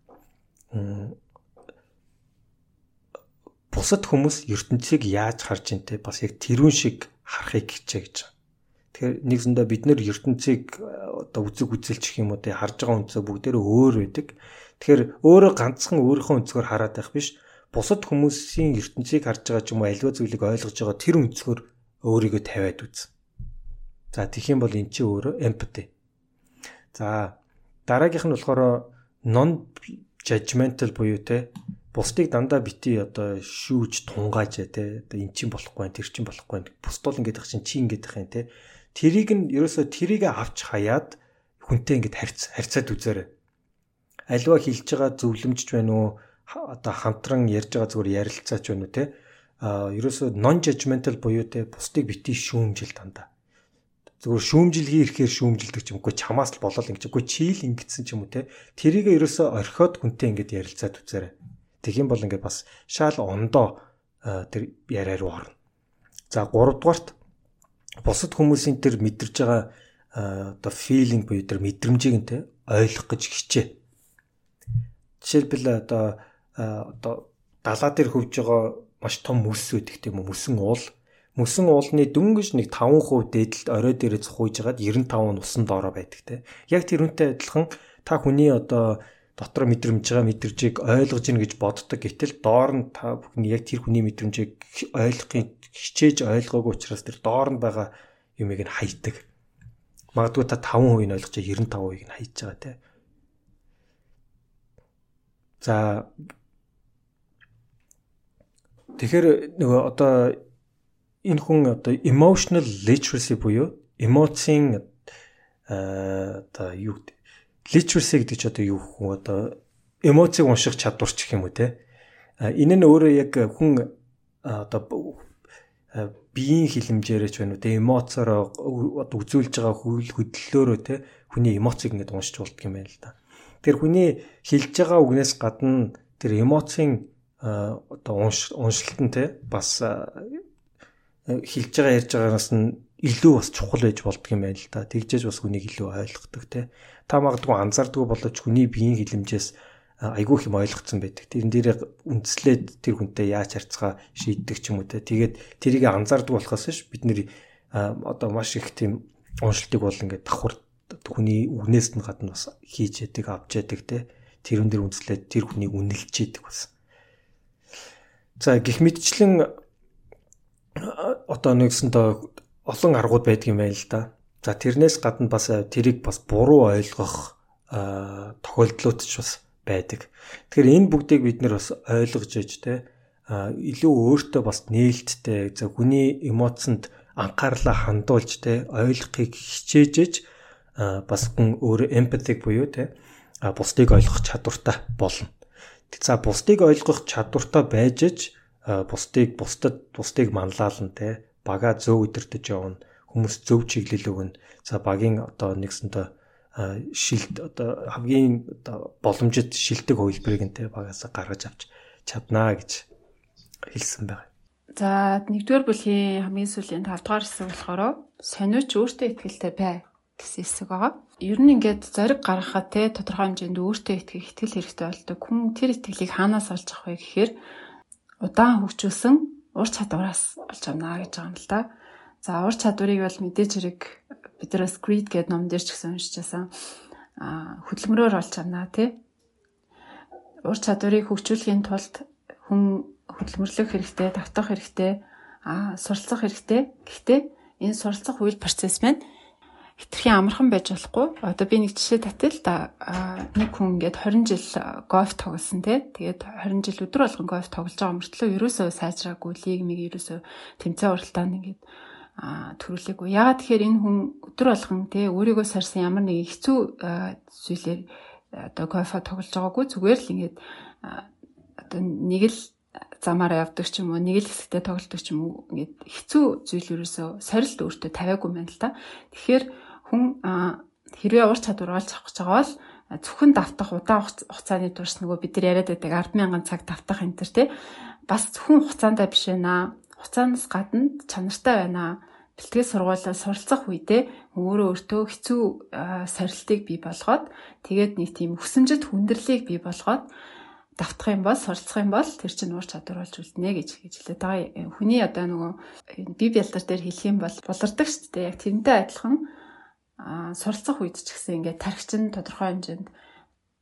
бусад хүмүүс ертөнцийг яаж харж ин те бас яг тэрүүн шиг харахыг хичээ гэж. Тэгэхээр нэгсэндээ бид нэр ертөнцийг э, одоо үзэг үзэлч гэх юм уу те харж байгаа өнцөө бүгдээрээ өөр байдаг. Тэгэхээр өөрөө ганцхан өөрийнхөө өнцгөр хараад байх биш бусад хүмүүсийн ертөнцийг харж байгаа ч юм уу аливаа зүйлийг ойлгож байгаа тэр өнцгөр өөрийгөө тавиад үз. За тэгэх юм бол эн чинь өөрөө empathy. За дараагийнх нь болохоор non judgmental буюу те бусдыг дандаа бити одоо шүүж тунгааж те одоо эн чинь болохгүй тэр чинь болохгүй бусдол ингэдэг чинь чи ингэдэг юм те Тэрийг нь ерөөсөө тэрийг авч хаяад хүнтэй ингэж харьц харьцаад үзээрэй. Аливаа хилж байгаа зөвлөмжч байна уу? Одоо хамтран ярьж байгаа зүгээр ярилцаач байна уу те? А ерөөсөө non judgmental буюу те бусдыг бити шүүмжил дандаа. Зүгээр шүүмжилгий ирэхээр шүүмжилдэг ч юм уу чамаас л болол ингэж үгүй чийл ингэсэн ч юм уу те. Тэрийг ерөөсөө орхиод хүнтэй ингэж ярилцаад үзээрэй. Тэгэх юм бол ингээд бас шаал ондоо тэр яриа руу орно. За 3 дугаарт бусад хүмүүсийн тэр мэдэрж байгаа одоо feeling буюу тэр мэдрэмжийг нь те ойлгох гэж хичээ. Жишээлбэл одоо одоо далаа дээр хөвж байгаа маш том мүс үүдэг тийм үү мөсөн уул мөсөн уулны дөнгөж нэг 5% дээдлэлд орой дээрээ цухууж хагаад 95 нь усан доороо байдаг те. Яг тэр үнтэй адилхан та хүний одоо дотор мэдрэмж байгаа мэдрэмжийг ойлгож ийн гэж боддог. Гэтэл доор нь та бүхэн яг тэр хүний мэдрэмжийг ойлгохын хичээж ойлгоогүй учраас тэр доор нь байгаа юмыг нь хайдаг. Магадгүй та 5% нь ойлгож 95%ийг нь хайж байгаа те. За Тэгэхээр нөгөө одоо энэ хүн одоо emotional literacy буюу эмоцийн одоо юу гэдэг literacy гэдэг ч одоо юу хүн одоо эмоцийг унших чадвар ч гэх юм уу те. Энэ нь өөрөө яг хүн одоо биеийн хилэмжээрэж байна уу те эмоцороо одоо үзүүлж байгаа хүл хөдлөлөөрөө те хүний эмоцийг ингээд уншиж болдго юм байна л да. Тэр хүний хилж байгаа үгнээс гадна тэр эмоцийн одоо уншилт нь те бас хилж байгаа ярьж байгаагаас нь илүү бас чухал байж болдго юм байна л да. Тэгжээж бас хүнийг илүү ойлгодог те. Та магадгүй анзаардгүй болооч хүний биеийн хилэмжээс айгүй их юм ойлгоцсон байдаг. Тэрэн дээр үндэслээд тэр хүнтэй яаж харьцгаа шийддэг ч юм уу те. Тэгээд тэрийг анзаардаг болохоос ш бид нэр одоо маш их тийм уншилтыг бол ингээд давхар хүний үгнээс нь гадна бас хийж яадаг авч яадаг те. Тэрэн дээр үндэслээд тэр хүнийг үнэлж яадаг бас. За гих мэдчлэн одоо нэгсэндээ олон аргууд байдаг юм байна л да. За тэрнээс гадна бас тэрийг бас буруу ойлгох тохиолдлууд ч бас байдаг. Тэгэхээр энэ бүгдийг бид нэр бас ойлгож иж те илүү өөртөө бас нээлттэй за хүний эмоцонд анхаарлаа хандуулж те ойлгохыг хичээжж бас хүн өөрөө эмпатик буюу те бусдыг ойлгох чадвартай болно. За бусдыг ойлгох чадвартай байж иж бусдыг бусдад бусдыг манлайлна те бага зөв өдөртөж явна хүмүүс зөв чиглэл өгнө. За багийн одоо нэгсэнтэй шилд одоо хамгийн одоо боломжит шилдэг хувилбарыг нь те багаас гаргаж авч чаднаа гэж хэлсэн байна. За нэгдүгээр бүлгийн хамгийн сүүлийн 5 дугаар хэсэг болохоор сониуч өөртөө ихтэй бай гэсэн хэсэг байгаа. Ер нь ингээд зориг гаргахад те тодорхой хэмжээнд өөртөө итгэх итгэл хэрэгтэй болдог. Хүн тэр итгэлийг хаанаас олж авах вэ гэхээр удаан хөгжүүлсэн ур чадвараас олж авна гэж байгаа юм л да. За ур чадварыг бол мэдээж хэрэг биднээс Creed гэдэг ном дээр ч гэсэн уншижсэн а хөдөлмөрөөр олж авнаа тий. Ур чадварыг хөгжүүлэхийн тулд хүн хөдөлмөрлөх хэрэгтэй, давтах хэрэгтэй, суралцах хэрэгтэй. Гэхдээ энэ суралцах үйл процесс маань хитрхийн амархан байж болохгүй. Одоо би нэг жишээ татъя л да. Нэг хүн ингээд 20 жил гольф тоглосон тий. Тэгээд 20 жил өдөр болгон гольф тоглож байгаа мөртлөө ерөөсөө сайжраагүй, лиг миг ерөөсөө тэмцээн уралдаанд ингээд төрүүлээгүй. Яагаад тэгэхээр энэ хүн өдөр болгон тий өөрийгөө сарсан ямар нэг хэцүү зүйлээр одоо гольфо тоглож байгаагүй зүгээр л ингээд одоо нэг л замаараа явдаг ч юм уу нэг л хэсэгтээ тоглолдог ч юм уу ингээд хэцүү зүйл ерөөсөө сорилт өөртөө тавиагүй байна л да. Тэгэхээр хүн хэрвээ ур чадвар олж авах гэж байгаа бол зөвхөн давтах удаан хугацааны турш нөгөө бид нар яриад байдаг 100000 цаг давтах энэ төр тий бас зөвхөн хугацаандаа биш байна. Хугацаанаас гадна чанартай байна. Бэлтгэл сургуулиас суралцах үедээ өөрөө өөртөө хэцүү сорилтыг бий болгоод тэгээд нэг тийм хүсэмжит хүндрэлийг бий болгоод давтах юм бол суралцах юм бол тэр чинь уур чадвар болж үлднэ гэж хэлээд байгаа. Хүний одоо нөгөө бие бялдар дээр хэлэх юм бол булардаг шүү дээ. Яг тэрнтэй адилхан суралцах үед ч гэсэн ингээд тархичин тодорхой хэмжээнд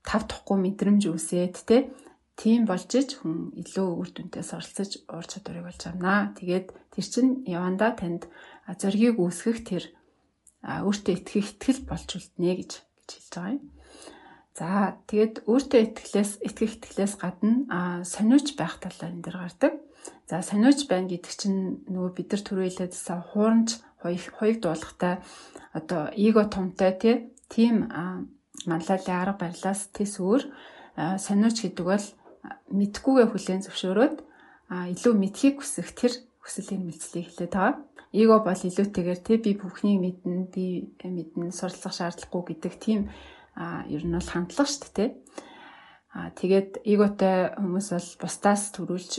тав тухгүй мэдрэмж үсээд те тийм болж иж хүн илүү үр дүнтэй суралцаж уур чадварыг болж амнаа. Тэгээд тэр чинь яванда танд зоригийг үүсгэх тэр өөртөө итгэх итгэл болж үлднэ гэж гэж хэлж байгаа юм. За тэгээд өөртөө итгэлээс итгэх итгэлээс гадна сониуч байх талаар энэ дэр гардаг. За сониуч байна гэдэг чинь нөгөө бид нар түрүүлээдсэн хуурамч хоёрыг дуулахтай одоо эго томтой тийм манлайлалын арга барилаас тэс өөр сониуч гэдэг бол мэдгүйгээ хүлээн зөвшөөрөөд илүү мэдхийг хүсэх тэр хүслийн мэлцлийг хэлээд байгаа. Эго бол илүүтэйгээр тий би бүхнийг мэднэ, би мэднэ, суралцах шаардлагагүй гэдэг тийм ер нь бол хандлага шүү дээ. А тэгээд эготой хүмүүс бол бусдаас төрүүлж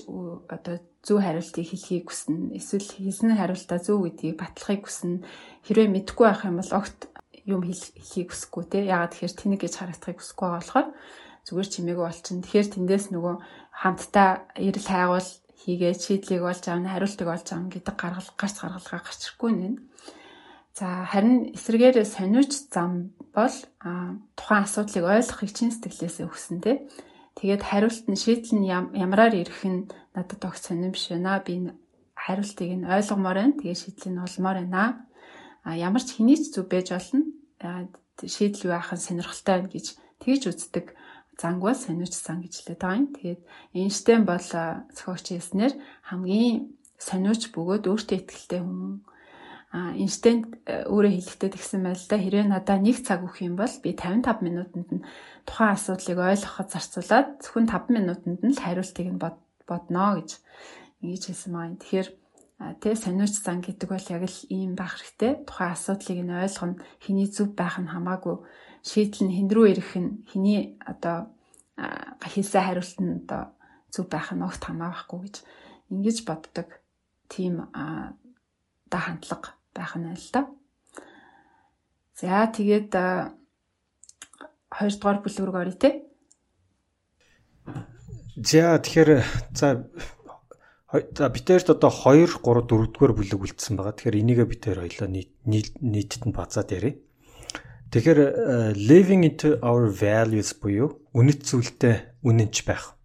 одоо зөв хариултыг хэлхийг хүснэ. Эсвэл хийсэн хариултаа зөв гэдгийг батлахыг хүснэ. Хэрвээ мэдэхгүй байх юм бол огт юм хэлхийг хүсэхгүй те. Ягаад тэгэхээр тэнэг гэж харагдахыг хүсэхгүй байгаа болохоор зүгээр чимээгүй болчихно. Тэгэхээр тэндээс нөгөө хамтдаа эрэл хайгуул хийгээ шийдлийг олж аавна, хариултыг олж аавна гэдэг гаргал гарц гаргалгаа гарчихгүй нэ. За харин эсрэгээр сониуч зам бол тухайн асуудлыг ойлгохыг чин сэтгэлээсээ хүснэ те. Тэгээд хариулт нь шийдэл нь ямараар ирэх нь надад огт сонирм биш байна. Би хариултыг нь ойлгомоор байна. Тэгээд шийдэл нь олмоор байна. А ямар ч хэний ч зүв байж болно. Шийдэл юу ахын сонирхолтой байна гэж тэгж үздэг занг бол сониуч зан гэж хэлээд байгаа юм. Тэгээд Эйнштейн бол зохиогч хэлснээр хамгийн сониуч бөгөөд өөртөө ихтэй хүн Эйнштейн э, өөрөө хэлэхдээ тэгсэн байл да хэрвээ надад нэг цаг өгөх юм бол би 55 минутанд нь тухайн асуудлыг ойлгоход зарцуулаад зөвхөн 5 минутанд нь л хариултыг нь бодно гэж ингэж хэлсэн маань. Тэгэхээр тэ сониуч зан гэдэг бол яг л ийм байх хэрэгтэй. Тухайн асуудлыг нь ойлгоно, хэний зөв байх нь хамаагүй. Шийдэл нь хэн рүү ирэх нь хэний одоо хийсэн хариулт нь одоо зөв байх нь огт хамаахгүй гэж ингэж боддог тийм одоо хандлага байх нь л да. За тэгээд 2 дугаар бүлэг рүү оръё те. За тэгэхээр за за битээрт одоо 2 3 4 дугаар бүлэг үлдсэн байгаа. Тэгэхээр энийгээ битээр хоёлоо нийтэд нь базаад ярив. Тэгэхээр living into our values буюу үнэт зүйлтэй үнэнч байх.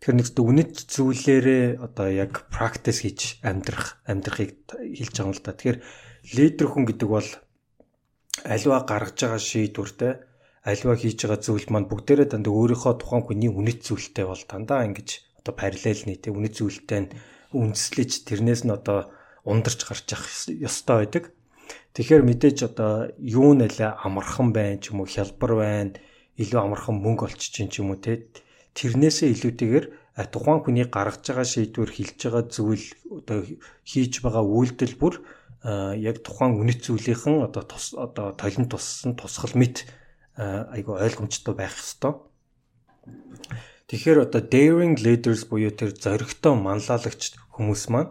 Тэгэхээр нэг үнэт зүйлээрээ одоо яг practice хийж амьдрах амьдрахыг хэлж байгаа юм л да. Тэгэхээр лидер хүн гэдэг бол аливаа гаргаж байгаа шийдвэртэй аливаа хийж байгаа зүйл маань бүгдээрээ дандаа өөрийнхөө тухайн хүний үнэт зүйлтэй бол дандаа ингэж одоо параллел нийт үнэт зүйлтэй нь үндэслэж тэрнээс нь одоо ундарч гарч явах ёстой байдаг. Тэгэхээр мэдээж одоо юу нэлээ амархан байна ч юм уу хялбар байна илүү амархан мөнгө олчих чинь ч юм уу те тэрнээсээ илүүтэйгээр тухайн хүний гаргаж байгаа шийдвэр хэлж байгаа зүйл одоо хийж байгаа үйлдэл бүр яг тухайн үнэт зүйлийнхэн одоо тус одоо толон туссан тусгал мэд айгу ойлгомжтой байх хэвээр. Тэгэхээр одоо daring leaders буюу тэр зоригтой манлайлагч хүмүүс маань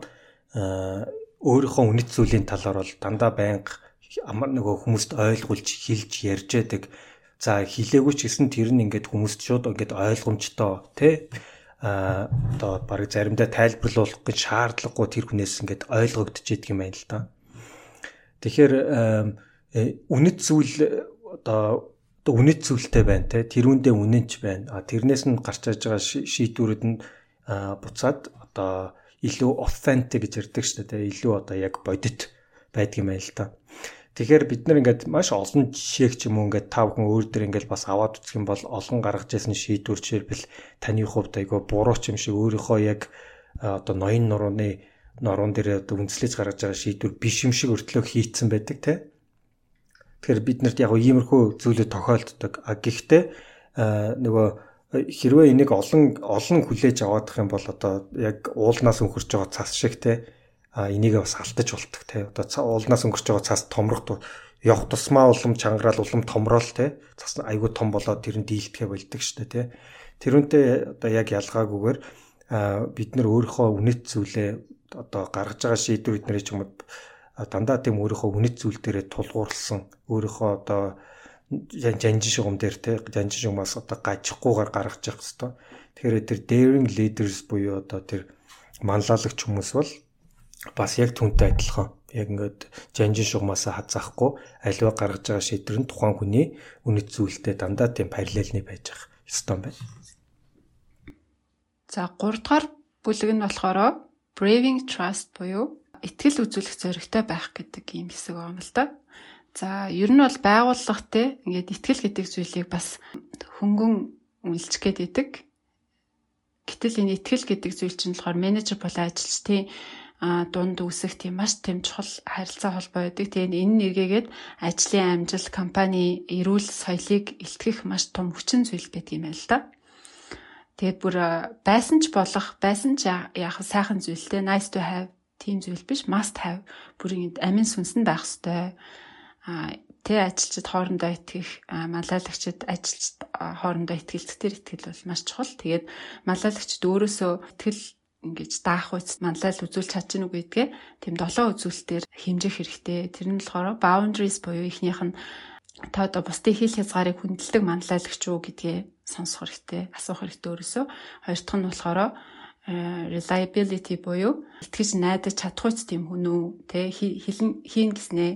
өөрийнхөө үнэт зүйлийн талаар бол дандаа байнга амар нөгөө хүмүүст ойлгуулж хэлж ярьж яадаг За хилээгүй ч гэсэн тэр нь ингээд хүмүүст шууд ингээд ойлгомжтой тий а одоо баг заримдаа тайлбарлуулах гэж шаардлагагүй тэр хүнээс ингээд ойлгогдож идэг юм байна л да. Тэгэхээр э, үнэт зүйл одоо одоо үнэт зүйлтэй байна те тэрүүндээ үнэнч байна. А тэрнээс нь гарч аж байгаа шийдвэрүүд нь буцаад одоо илүү authentic гэж ярьдаг шүү дээ. Илүү одоо яг бодит байдаг юм байна л да. Тэгэхээр бид нар ингээд маш олон жишээг ч юм уу ингээд тав хүн өөр дөр ингээд бас аваад үзэх юм бол олон гаргаж ирсэн шийдвэр жишээлбэл таны хувьд айгаа буруу ч юм шиг өөрийнхөө яг одоо ноён нурууны норон дээр одоо үндэслэж гаргаж байгаа шийдвэр биш юм шиг өртлөө хийцэн байдаг те. Тэгэхээр бид нарт яг иймэрхүү зүйлүүд тохиолддог. А гэхдээ нөгөө хэрвээ энийг олон олон хүлээж аваадах юм бол одоо яг уулнаас өнгөрч байгаа цас шиг те энийг бас алдаж болтго те. Одоо уулнаас өнгөрч байгаа цаас томрох явах тусмаа улам чангараал улам томрол те. Цас айгүй том болоод тэр нь дийлдэхэ болдог штэ те. Тэрүүнтэй одоо яг ялгаагүйгээр бид нар өөрийнхөө үнэт зүйлээ одоо гаргаж байгаа шийдвэр бидний ч юм уу дандаа тийм өөрийнхөө үнэт зүйл дээрээ тулгуурлсан өөрийнхөө одоо жанжин шугам дээр те жанжин шугамаас одоо гажихгүйгээр гаргаж явах хэвээр тэгэхээр тэр daring leaders буюу одоо тэр манлайлагч хүмүүс бол бас яг түнтэй адилхан яг ингээд жанжин шугамасаа хазаахгүй аливаа гаргаж байгаа шийдвэр нь тухайн хүний үнэт зүйлтэй дандаа тийм параллельны байж ах ёстой байна. За 3 дугаар бүлэг нь болохоор braving trust буюу итгэл үзүүлэх зоригтой байх гэдэг юм хэсэг байгаа юм л да. За ер нь бол байгууллага те ингээд итгэл гэдэг зүйлийг бас хөнгөн үнэлж гээд идэг. Гэтэл энэ итгэл гэдэг зүйл чинь болохоор менежер болон ажилчдын дунд үүсэх тийм маш тийм чухал харилцаа холбоо байдаг. Тэгээд энэ нэргээгээд ажлын амжилт, компани эрүүл соёлыг илтгэх маш том хүчин зүйл гэдэг юм байна л да. Тэгээд бүр байсан ч болох, байсан ч яг сайхан зүйлтэй nice to have тийм зүйл биш, must have бүр ингэ амин сүнсэн байх хэвээр а тэ ажилчид хоорондоо итгэх малайлагчид ажилчид хоорондоо итгэлцэх тэр итгэл бол маш чухал. Тэгээд малайлагчид өөрөөсөө итгэл ингэж даах үйс манлайл үзүүлж чадчихна уу гэдгээ тийм долоо үзүүлэлтээр хэмжих хэрэгтэй. Тэр нь болохоор boundaries буюу ихнийх нь та одоо бусдын хил хязгаарыг хүндэлдэг манлайлагч юу гэдгээ сонсох хэрэгтэй, асуух хэрэгтэй өөрөөсөө. Хоёр дахь нь болохоор э, reliability буюу итгэж найдаж чадах үйс тийм хүн үү, тэ хилэн хийн гэснээ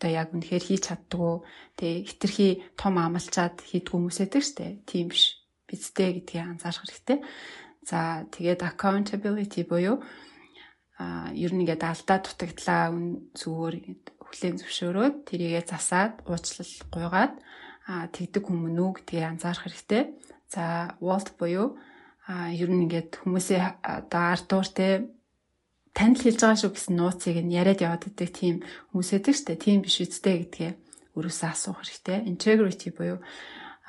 одоо яг үнэхээр хийж чаддаг уу, тэ хитрхи том амлчаад хийдэг хүмүүс байдаг штэ. Тийм биш. Бидтэй гэдгийг анзаарах хэрэгтэй. За тэгээд accountability буюу а ер нь ингээд алдаа дутагдлаа үн зүгээр хүлээн зөвшөөрөөд тэрийгээ засаад уучлал гуйгаад тэгдэг хүмүүн үү гэдгийг анзаарах хэрэгтэй. За Walt буюу а ер нь ингээд хүмүүсээ одоо ардуур те танд хэлж байгаа шүү гэсэн нууцыг нь яриад яваад байдаг тийм хүмүүс байдаг штэ тийм биш үстэй гэдгээ өрөөсөө асуух хэрэгтэй. Integrity буюу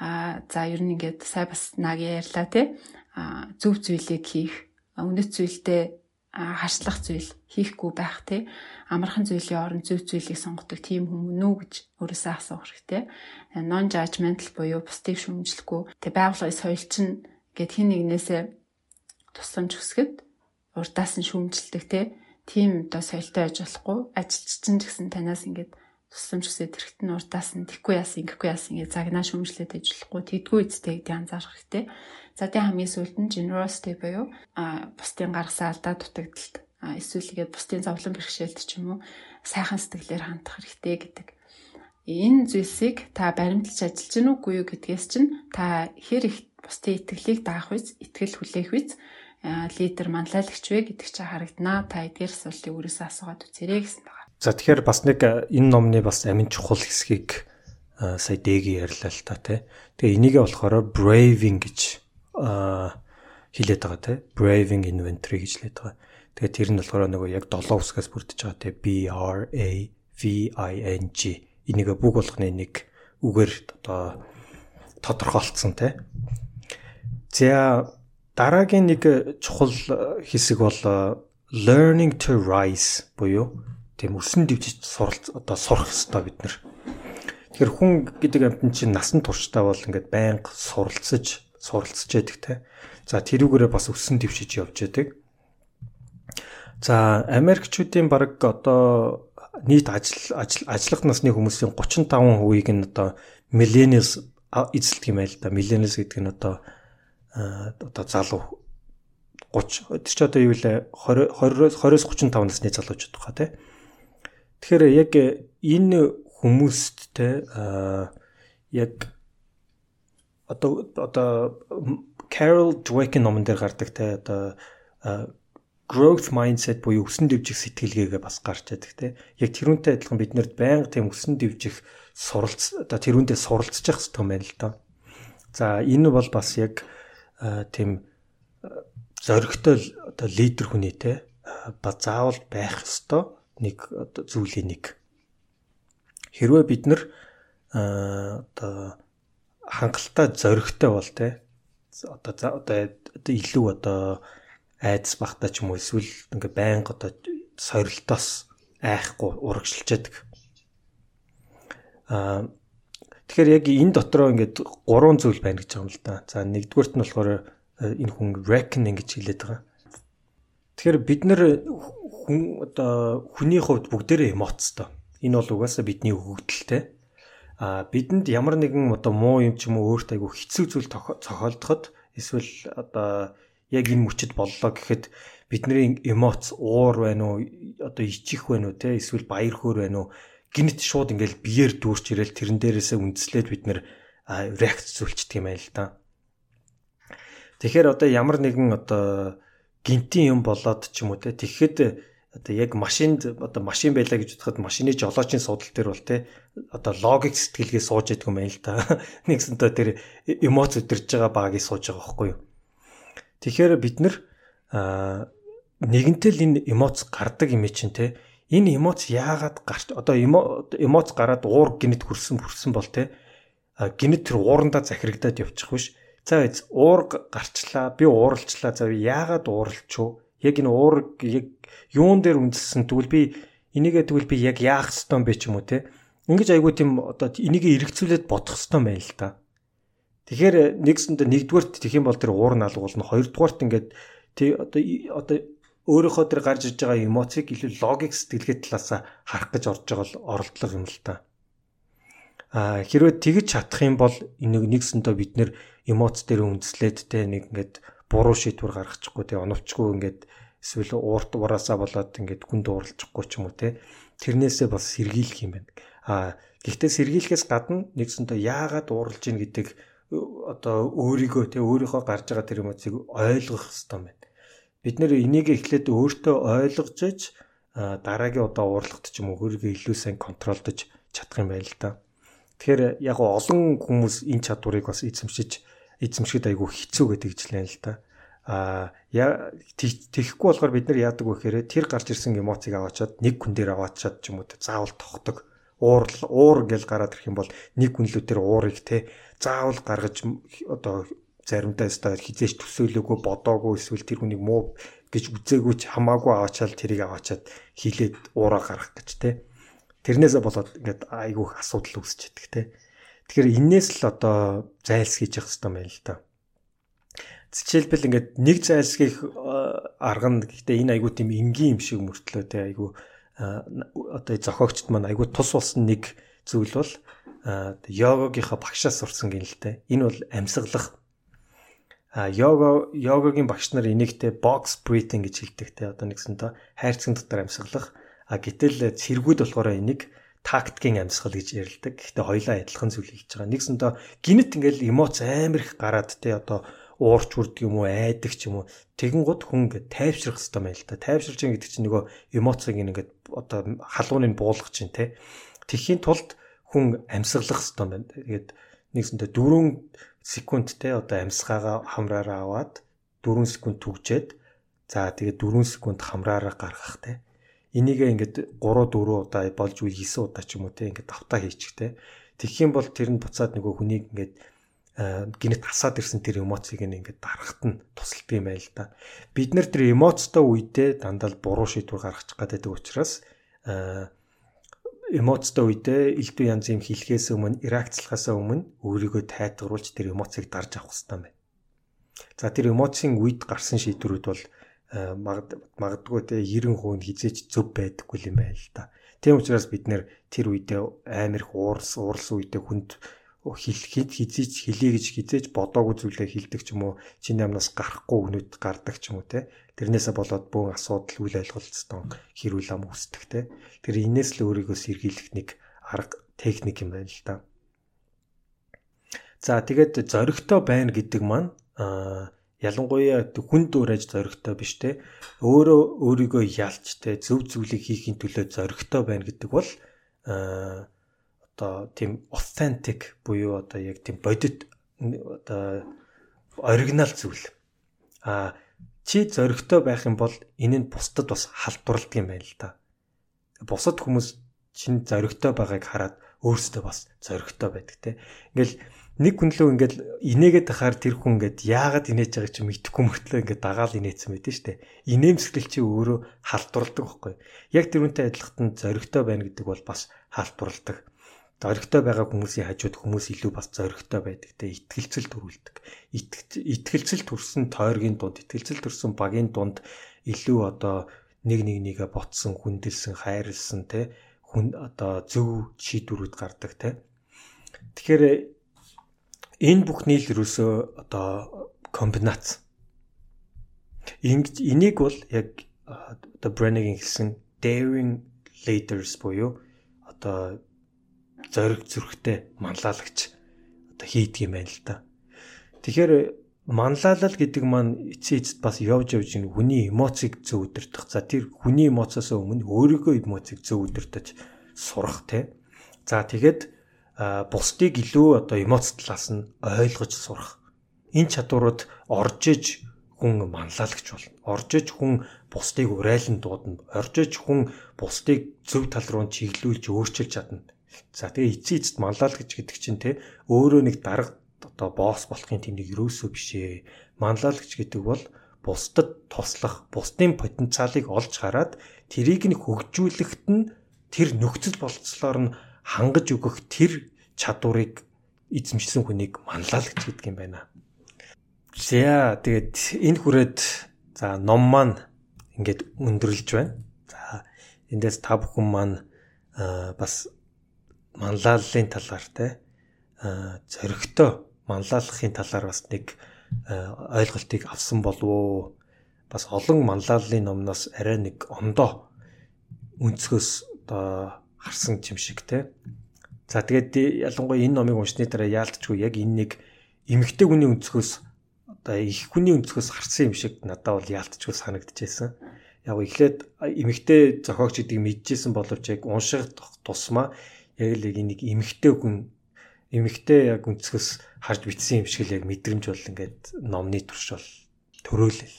а за ер нь ингээд сая бас наг ярьлаа те зөв зүйлийг хийх, үнэт зүйлдээ харшлах зүйл хийхгүй байх те. Амархан зүйлийн оронд зөв зүйлийг сонгодог тийм хүмүүн үү гэж өөрөөсөө асуух хэрэгтэй. Non judgmental буюу бусдыг шүүмжлэхгүй. Те байгууллагын соёл чинь гэд хин нэгнээсээ тусламж хүсгэд урдаас нь шүүмжилдэг те. Тийм одоо соёлтой байж болохгүй. Ажилч чинь ч гэсэн танаас ингээд тусламж хүсээд хэрэгт нь урдаас нь тэггүй яасан ингэхгүй яасан гэж загнаа шүүмжлээд ажиллахгүй тэгдгүй эцтэй гэдэг анзаарах хэрэгтэй. За тийм хамгийн сүүлд нь generosity буюу а бусдын гаргасан алдаа дутагдалт эсвэл игээд бусдын зовлон бэрхшээлт ч юм уу сайхан сэтгэлээр хандах хэрэгтэй гэдэг. Энэ зүйлсийг та баримталж ажиллаж гэнэ үгүй юу гэдгээс чинь та хэр их бусдын итгэлийг даах үз, итгэл хүлээх үз лидер манлайлагч вэ гэдэг чинь харагданаа. Та эдгээр асуултыг өөрөөсөө асуугаад үзээрэй гэсэн байна. За тэгэхээр бас нэг э, энэ номны бас амин чухал хэсгийг э, сая дэги ярьлаа л та тий. Тэгээ энийгээ болохоор braving гэж э, хэлээд байгаа тий. Braving inventory гэж хэлээд байгаа. Тэгээ тэр нь болохоор нөгөө яг 7 үсгээс бүрдэж байгаа тий. B R A V I N G. Энийг бүх болгоны нэг үгээр одоо тодорхойлцсон тий. За дараагийн нэг чухал хэсэг бол learning to rise буюу тийм өсөн дэвжиж суралц одоо сурах хэрэгтэй бид нар. Тэгэхээр хүн гэдэг амьтан чинь насан туршдаа бол ингээд байнга суралцж суралцж яадаг те. За тэрүүгээрээ бас өсөн дэвшиж явж яадаг. За Америкчүүдийн баг одоо нийт ажил ажиллах насны хүмүүсийн 35%-ийг нь одоо millennials эзэлдэг юм байл да. Millennials гэдэг нь одоо одоо залуу 30 тэр чи одоо юу вэ 20 20-оос 35 насны залуучууд баха тий. Тэгэхээр яг энэ хүмүүст те яг одоо одоо Carol Dweck номон дээр гардаг те одоо growth mindset буюу өсөн дэвжих сэтгэлгээгээ бас гарч яадаг те. Яг тэрүүнтэй адилхан бид нэрд байнга тийм өсөн дэвжих суралц одоо тэрүүндээ суралцж явах хэрэгтэй байна л доо. За энэ бол бас яг тийм зоригтой одоо лидер хүний те ба заавал байх ёстой нэг зүйлийн нэг. Хэрвээ бид нар одоо хангалттай зоригтой бол те одоо одоо илүү одоо айдас бахта ч юм уу эсвэл ингээ байнга одоо сорилтоос айхгүй урагшилж яадаг. Аа тэгэхээр яг энэ дотроо ингээд гурван зүйл байна гэж байгаа юм л да. За нэгдүгürt нь болохоор э, энэ хүн reckoning гэж хэлээд байгаа. Тэгэхээр бид нэр хүн одоо хүний хувьд бүгдээрээ эмоцтой. Энэ бол угаасаа бидний өгөгдөлтэй. А бидэнд ямар нэгэн одоо муу юм ч юм уу өөртөө айгу хэцүү зүйл цохолдоход эсвэл одоо яг энэ мөчөд боллоо гэхэд бидний эмоц уур байна уу одоо ичих байна уу те эсвэл баяр хөөр байна уу гинт шууд ингээл биеэр дүүрч ирэл тэрэн дээрээсээ үндслээд бид нэр реакц зүйлчдэг юм байл да. Тэгэхээр одоо ямар нэгэн одоо гинтийн юм болоод ч юм уу те тэгэхэд одоо яг машинд одоо машин байлаа гэж бодоход машины жолоочийн судал дээр бол те одоо логик сэтгэлгээ сууж ядг юм байна л да. Нэгсэнтэй тэр эмоц өдөрж байгаа багийг сууж байгаа байхгүй юу? Тэгэхээр бид нар нэгэнтэл энэ эмоц гардаг юм чинь те энэ эмоц яагаад гарч одоо эмоц гараад уур гинэт хүрсэн хүрсэн бол те гинэт тэр уурандаа захирагдаад явчих биш. За уур гарчлаа би ууралчлаа за яагаад ууралчуу? Яг энэ уур яг юун дээр үндэссэн тэгвэл би энийгээ тэгвэл би яг яах ёстой бэ ч юм уу те. Ингиж айгуу тийм одоо энийг эргцүүлээд бодох ёстой байна л да. Тэгэхээр нэгсэндээ нэгдүгээрт тэх юм бол тэр уур наалгуулна. Хоёрдугаарт ингээд тий одоо одоо өөрийнхөө тэр гарч иж байгаа эмоцийг илүү логик сэтгэлгээ талаас харах гэж орж байгаа л оролдлого юм л та. А хэрвээ тэгж чадах юм бол энийг нэгсэндээ бид нэр эмоц дээр үндэслээд те нэг ингээд буруу шийдвэр гаргачихгүй те оновчгүй ингээд эсвэл уурт ураасаа болоод ингээд хүнд ууралчихгүй ч юм уу те тэрнээсээ бас сэргийлэх юм байна. А гэхдээ сэргийлэхээс гадна нэгсэндээ яагаад ууралж ийн гэдэг одоо өөрийгөө тэ өөрийнхөө гарч байгаа тэр эмоцийг ойлгох хэрэгтэй байна. Бид нэр энийг эхлээд өөртөө ойлгож иж дараагийн удаа уурлагт ч юм уу өөрийгөө илүү сайн контролдож чадах юм байл да. Тэгэхээр яг олон хүмүүс энэ чадварыг бас эзэмшиж эзэмшгэд айгүй хэцүү гэдэг жийлэн л да. А тэгэхгүй болохоор бид нар яадаг вэ гэхээр тэр гарч ирсэн эмоцийг аваачаад нэг хүн дээр аваачаад ч юм уу заавал тогтдог. Уур уур гэж гараад ирэх юм бол нэг хүнлүү тэр уурыг те заавал гаргаж одоо заримдаа өстой хизээч төсөөлөөгүй бодоогүй эсвэл тэр хүнийг муу гэж үзээгүй ч хамаагүй аваачаал тэрийг аваачаад хилээд уураа гаргах гэж те. Тэрнээсээ болоод ингээд айгүйх асуудал үүсч идэг те. Тэгэхээр энээс л одоо зайлсхийж явах хэрэгтэй байна л да жишээлбэл ингээд нэг зайлсхийх арга нь гэхдээ энэ айгүй тийм энгийн юм шиг мөртлөө те айгүй одоо зохиогчд маань айгүй тус болсон нэг зүйл бол йогогийнхаа багшаас сурсан гинэлтэй. Энэ бол амьсгалах а йога йогагийн багш нар энийгтэй box breathing гэж хэлдэг те одоо нэгсэнтэй хайрцаг дотор амьсгалах а гэтэл цэргүүд болохоор энийг тактикийн амьсгал гэж ярилдаг. Гэхдээ хоёлаа адилхан зүйл хийж байгаа. Нэгсэндээ гинэт ингээл эмоц амар их гараад те одоо уурч хүрдэг юм уу айдаг ч юм уу. Тэгэн гот хүн ингээд тайвшрах хэрэгтэй байл та. Тайвширч байгаа гэдэг чинь нөгөө эмоцийг ингээд одоо халууныг буулгах чинь те. Тэхийн тулд хүн амьсгалах хэрэгтэй байна тэгээд нэгсэнтэй 4 секунд те одоо амьсгаагаа хамраараа аваад 4 секунд түгжээд за тэгээд 4 секунд хамраараа гаргах те. Энийгээ ингээд 3 4 удаа болж үе 9 удаа ч юм уу те ингээд давтаа хийчих те. Тэгэх юм бол тэр нь буцаад нөгөө хүнийг ингээд гинэт хасаад ирсэн тэр эмоцийг ингээд дарахт нь тусалдаг юм байл та. Бид нэр тэр эмоцтой үедээ дандаа буруу шийдвэр гаргачих гадаг учраас эмоцтой үедээ элдв янз юм хэлхээс өмнө реакцлахаас өмнө өөрийгөө тайтгаруулж тэр эмоцийг дарж авах хэрэгтэй байна. За тэр эмоцийн үед гарсан шийдвэрүүд бол магадгүй те 90% хизээч зөв байдаггүй юм байл та. Тийм учраас бид нэр тэр үедээ амар их уурс уурс үедээ хүнд хэлхэд хизээч хэлээ гэж хизээж бодоогүй зүйлээ хэлдэг ч юм уу чиний амнаас гарахгүй өгнөд гардаг ч юм уу те. Тэрнээсээ болоод бөөн асуудал үйл ойлголцсон хэрүүл ам үүсдэг те. Тэр инээс л өөрийгөө сэргийлэх нэг арга техник юм байна л да. За тэгээд зоригтой байна гэдэг маань ялангуяа хүн дуурайж зоригтой биш те. Өөрөө өөрийгөө ялч те зөв зүйлийг хийхин төлөө зоригтой байна гэдэг бол одоо тийм authentic буюу одоо яг тийм бодит одоо оригинал зүйл. А чи зоригтой байх юм бол энэ нь бусдад бас халдварладаг юм байна л да. Бусад хүмүүс чинь зоригтой байгааг хараад өөрсдөө бас зоригтой байдаг те. Ингээл нэг хүн лөө ингээд инээгээд тахаар тэр хүн ингээд яагаад инээж байгааг чи мэдэхгүй мөртлөө ингээд дагаал инээсэн байд нь штэ. Инээмсэглэл чи өөрөө халдварладаг байхгүй. Яг тэр үнтэй адилхтан зоригтой байна гэдэг бол бас халдварладаг. Зоригтой байгаа хүмүүсийн хажууд хүмүүс илүү бас зоригтой байдаг те. Итгэлцэл төрүүлдэг. Итгэлцэл төрсэн тойргийн дунд, итгэлцэл төрсэн багийн дунд илүү одоо нэг нэг нэгэ ботсон, хүндэлсэн, хайрлсан те хүн одоо зөв шийдвэрүүд гардаг те. Тэгэхээр энэ бүхний л ерөөсөө одоо комбинац. Энийг бол яг одоо Brennan хэлсэн daring leaders буюу одоо зориг зүрхтэй манлайлагч одоо хийдэг юм байна л да. Тэгэхээр манлайлал гэдэг маань эцсийн эцэд бас явж явж ин хүний эмоцийг зөв өдөртөх. За тэр хүний эмоцоос өмнө өөрийнхөө эмоцийг зөв өдөртөж сурах те. За тэгээд бусдыг илүү одоо эмоц талаас нь ойлгож сурах. Энэ чадварууд орж иж хүн манлайлагч болно. Орж иж хүн бусдыг урайлан дуудана. Орж иж хүн бусдыг зөв тал руу чиглүүлж өөрчилж чадна. За тэгээ эцсийн эцэд манлайлагч гэдэг чинь те өөрөө нэг дарга одоо босс болохын тэмдэг юусоо бишээ. Манлайлагч гэдэг бол бусдад туслах, бусдын потенциалыг олж хараад тэрийг нь хөгжүүлэхэд нь тэр нөхцөл болцлоор нь хангаж өгөх тэр чадварыг эзэмшсэн хүнийг манлайлагч гэдэг юм байна. За тэгээд энэ хүрээд за ном маань ингээд өндөрлж байна. За эндээс та бүхэн маань бас манлайллын талаар те зөрөгтэй манлайлахын талаар бас нэг ойлголтыг авсан болов уу? Бас олон манлайллын номноос арай нэг ондоо өнцгөөс одоо харсан юм шиг те. За тэгээд ялангуяа энэ номыг уншны дараа яалтчгүй яг энэ нэг эмэгтэй хүний өнцгөөс одоо их хүний өнцгөөс харсан юм шиг надад бол яалтчгүй санагдчихсэн. Яг эхлээд эмэгтэй зохиогч гэдгийг мэдчихсэн боловч яг унших тусмаа яг л нэг эмэгтэй хүн эмэгтэй яг өнцгөөс харж бичсэн юм шиг л яг мэдрэмж бол ингээд номны турш бол төрөөлөл.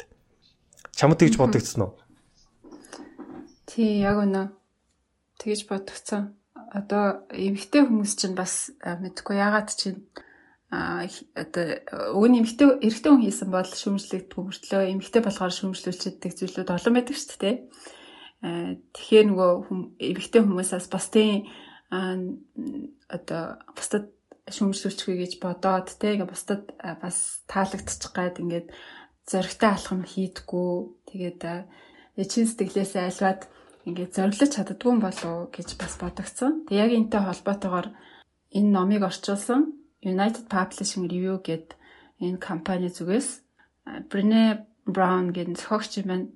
Чамд тэгж бодогдсон уу? Тий, яг үнэ. Тэгж бодогцсон. Одоо эмэгтэй хүмүүс чинь бас мэдгүй яагаад чинь а одоо өгний эмэгтэй эрэгтэй хүн хийсэн бол шүүмжлэгдэх мөртлөө эмэгтэй болохоор шүүмжлүүлчихдэг зүйлүүд олон байдаг шүү дээ. Тэгэхээр нөгөө эмэгтэй хүмүүсээс бусдын одоо бусдад шүмжлүүлчихвэ гэж бодоод те ингээ бусдад бас таалагдчих гад ингээд зоригтой алхам хийдгүү тэгээд чин сэтгэлээсээ альваад ингээд зориглож чаддгүй болов гэж бас бодогцсон. Тэг яг энтэй холбоотойгоор энэ номыг орчуулсан United Publishing Review гэд энэ компани зүгээс Brené Brown гэдэг зохиогч юм байна.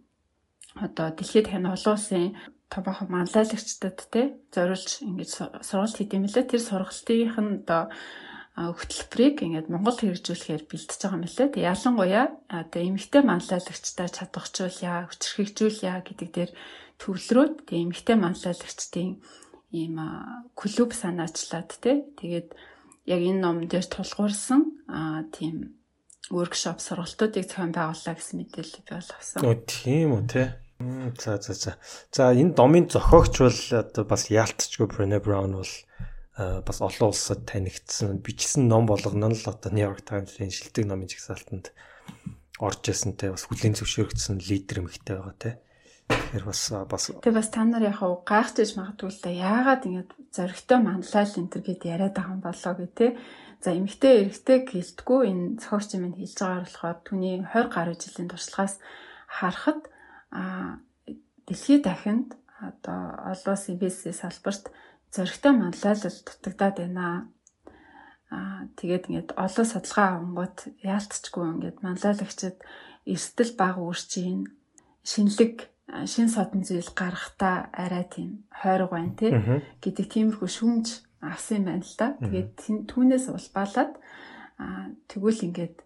Одоо дэлхийд тань олон улсын томоохон манлайлагчдад те зориулж ингэж сургалт хийдэм билээ. Тэр сургалтынх нь одоо хөтөлбөрийг ингээд Монгол хэрэгжүүлэхээр бэлтэж байгаа юм лээ. Тэг ялангуяа одоо эмэгтэй манлайлагчтай чадварчуулъя, хүчрхэгжүүлъя гэдэг дээр төвлөрөөд тэг эмэгтэй манлайлагчдын ийм клуб санаачлаад те тэгээд яг энэ ном дээр тулгуурсан аа тийм workshop сургалтуудыг зохион байгууллаа гэсэн мэдээлэл би бол авсан. Оо тийм үү те. За за за. За энэ домын зохиогч бол одоо бас яалтчгүй Brené Brown бол бас олон улсад танигдсан бичсэн ном болгоно л одоо New York Times-ийн шилдэг номын жагсаалтанд орж ирсэнтэй бас хүлэн зөвшөөрөгдсөн лидер эмэгтэй байгаа те. Тэгэхээр бас бас Тэгээ бас та нар яхаа гайхаж магадгүй л да яагаад ингэж зоригтой манлайл энэ төр гэд яриад байгаа юм болоо гэ те. За эмэгтэй эрэгтэй гэлтгүү энэ зохиогч юм хэлж байгаагаар болохоор түүний 20 гаруй жилийн туршлагаас харахад а дэлхийд дахинд одоо олон улсын бизнес салбарт зөрөгтэй манлайлал дутагдаад байна. Аа тэгээд ингээд олон судалгаа авангууд яалтчгүй ингээд манлайлагчид эрсдэл баг үрчийн шинэлэг шин содон зүйл гаргахтаа арай тийм хойрог байна тий гэдэг тиймэрхүү шүмж авсан юм байна л да. Тэгээд түүнээс улбаалаад аа тэгвэл ингээд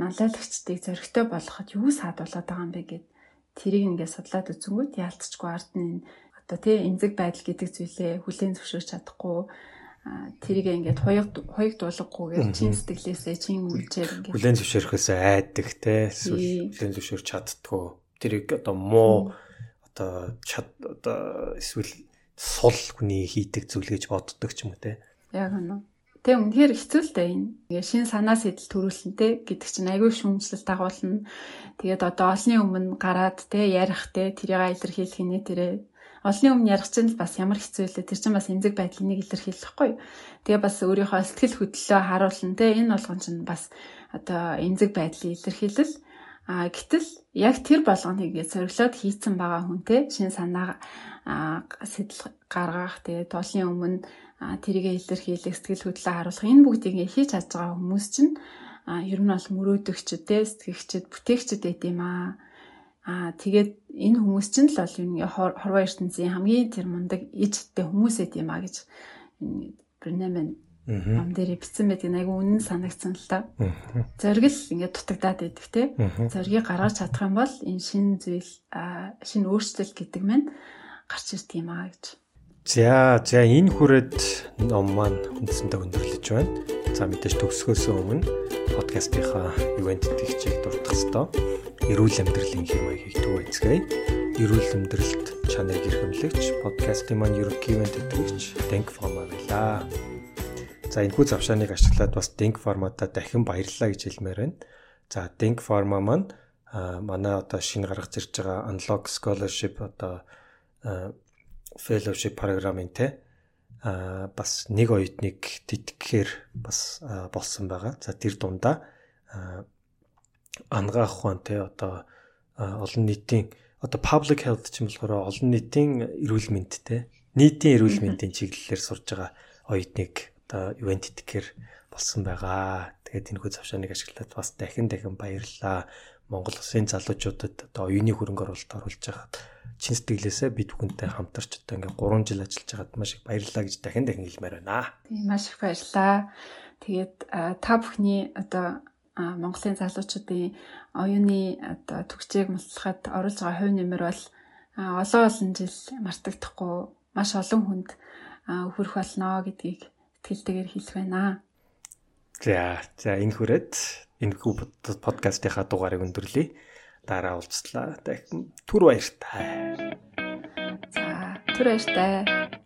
манлайлагчдыг зөрөгтэй болгоход юу саадуулаад байгаа юм бэ гэд тэрийг ингээд судлаад үзэнгүүт яалтчгүй ард нь одоо тий эмзэг байдал гэдэг зүйлээ хүлээн зөвшөөрч чадахгүй тэрийг ингээд хоёрт хоёрт дуулгагүйгээр чин сэтгэлээсээ чин үйлчээр ингээд хүлэн зөвшөөрөхөөс айдаг те хүлэн зөвшөөрч чаддгүй тэрийг одоо муу одоо чад одоо эсвэл сул хүний хийдэг зүйл гэж боддог ч юм уу те. Яг үнэ Тэ үнэхээр хэцүү л дээ энэ. Тэгээ шин санаа сэтэл төрүүлсэнтэй гэдэг чинь айгүй шүүмжлэл дагуулна. Тэгээд одоо олонний өмнө гараад те ярих те тэрийг илэрхийлэх нэ тэрэ олонний өмнө ярих чинь бас ямар хэцүү лээ. Тэр чинь бас эмзэг байдлыг илэрхийлэхгүй. Тэгээ бас өөрийнхөө сэтгэл хөдлөлөө харуулна те энэ болгон чинь бас одоо эмзэг байдлыг илэрхийлэл А гэтэл яг тэр болгоныг ингээд зориглоод хийцэн байгаа хүн те шин санаа сэтэл гаргах тэгээ тоолын өмнө тэрийгэ илэрхийлэх сэтгэл хөдлөлөө харуулах энэ бүгдийг ингээ хийж чадж байгаа хүмүүс чинь ер нь бол мөрөөдөгчд те сэтгэгчд бүтээгчд байт юм аа. Аа тэгээд энэ хүмүүс чинь л бол ингээ хорвоо ертөнцийн хамгийн тэр мундаг ижтэй хүмүүс байт юм аа гэж Бренемен ам дээр бичсэн байдаг айгу үнэн санагдсан л та. Зориг л ингээд дутагдаад байдаг те. Зоригийг гаргаж чадах юм бол энэ шин зүйл шин өөрчлөлт гэдэг маань гарч ирт юм аа гэж. За за энэ хүрээд ном маань үндсэндээ өндөрлөж байна. За мэдээж төгсгөөсөө өмнө подкастынхаа ивент тэгчийг дурдах хэвээр эрүүл амьдралын хэм маягийг төв эцгээе. Эрүүл амьдралд чанарыг эрхэмлэгч подкастын маань ерөнхий ивент тэтгэгч Denk Pharma байлаа. За энэ хүү завшааныг ашиглаад бас Denk Pharma-та дахин баярлалаа гэж хэлмээр байна. За Denk Pharma маань манай одоо шинэ гаргаж ирж байгаа Unlock Scholarship одоо fellowship програмын те а бас нэг оюутныг тэтгэхээр бас болсон байгаа. За тэр дундаа ангаах ухаан те одоо олон нийтийн одоо public health ч юм болохоор олон нийтийн эрүүл мэнд те нийтийн эрүүл мэндийн чиглэлээр сурж байгаа оюутныг одоо ивент тэтгэхээр болсон байгаа. Тэгээд энэ хүү завшааныг ашиглаад бас дахин дахин баярлалаа. Монгол Улсын залуучуудад одоо оюуны хөрөнгө оруулалт оруулж байгаад чин сэтгэлээсээ бид бүхэнтэй хамтарч одоо ингээ 3 жил ажиллаж байгаад маш их баярлалаа гэж дахин дахин хэлмээр байна. Тийм маш их баярлалаа. Тэгээд та бүхний одоо Монголын залуучуудын оюуны одоо төгсөөг маслахад оруулж байгаа хувь нэмэр бол олон олон жил мартагдахгүй маш олон хүнд хүрэх болно гэдгийг итгэлтэйгээр хэлэх байна. За за энэ хүрээд энэ хүү подкастынхаа дугаарыг өндөрлөе. Дараа уулзлаа. Түр баяртай. За түр баяртай.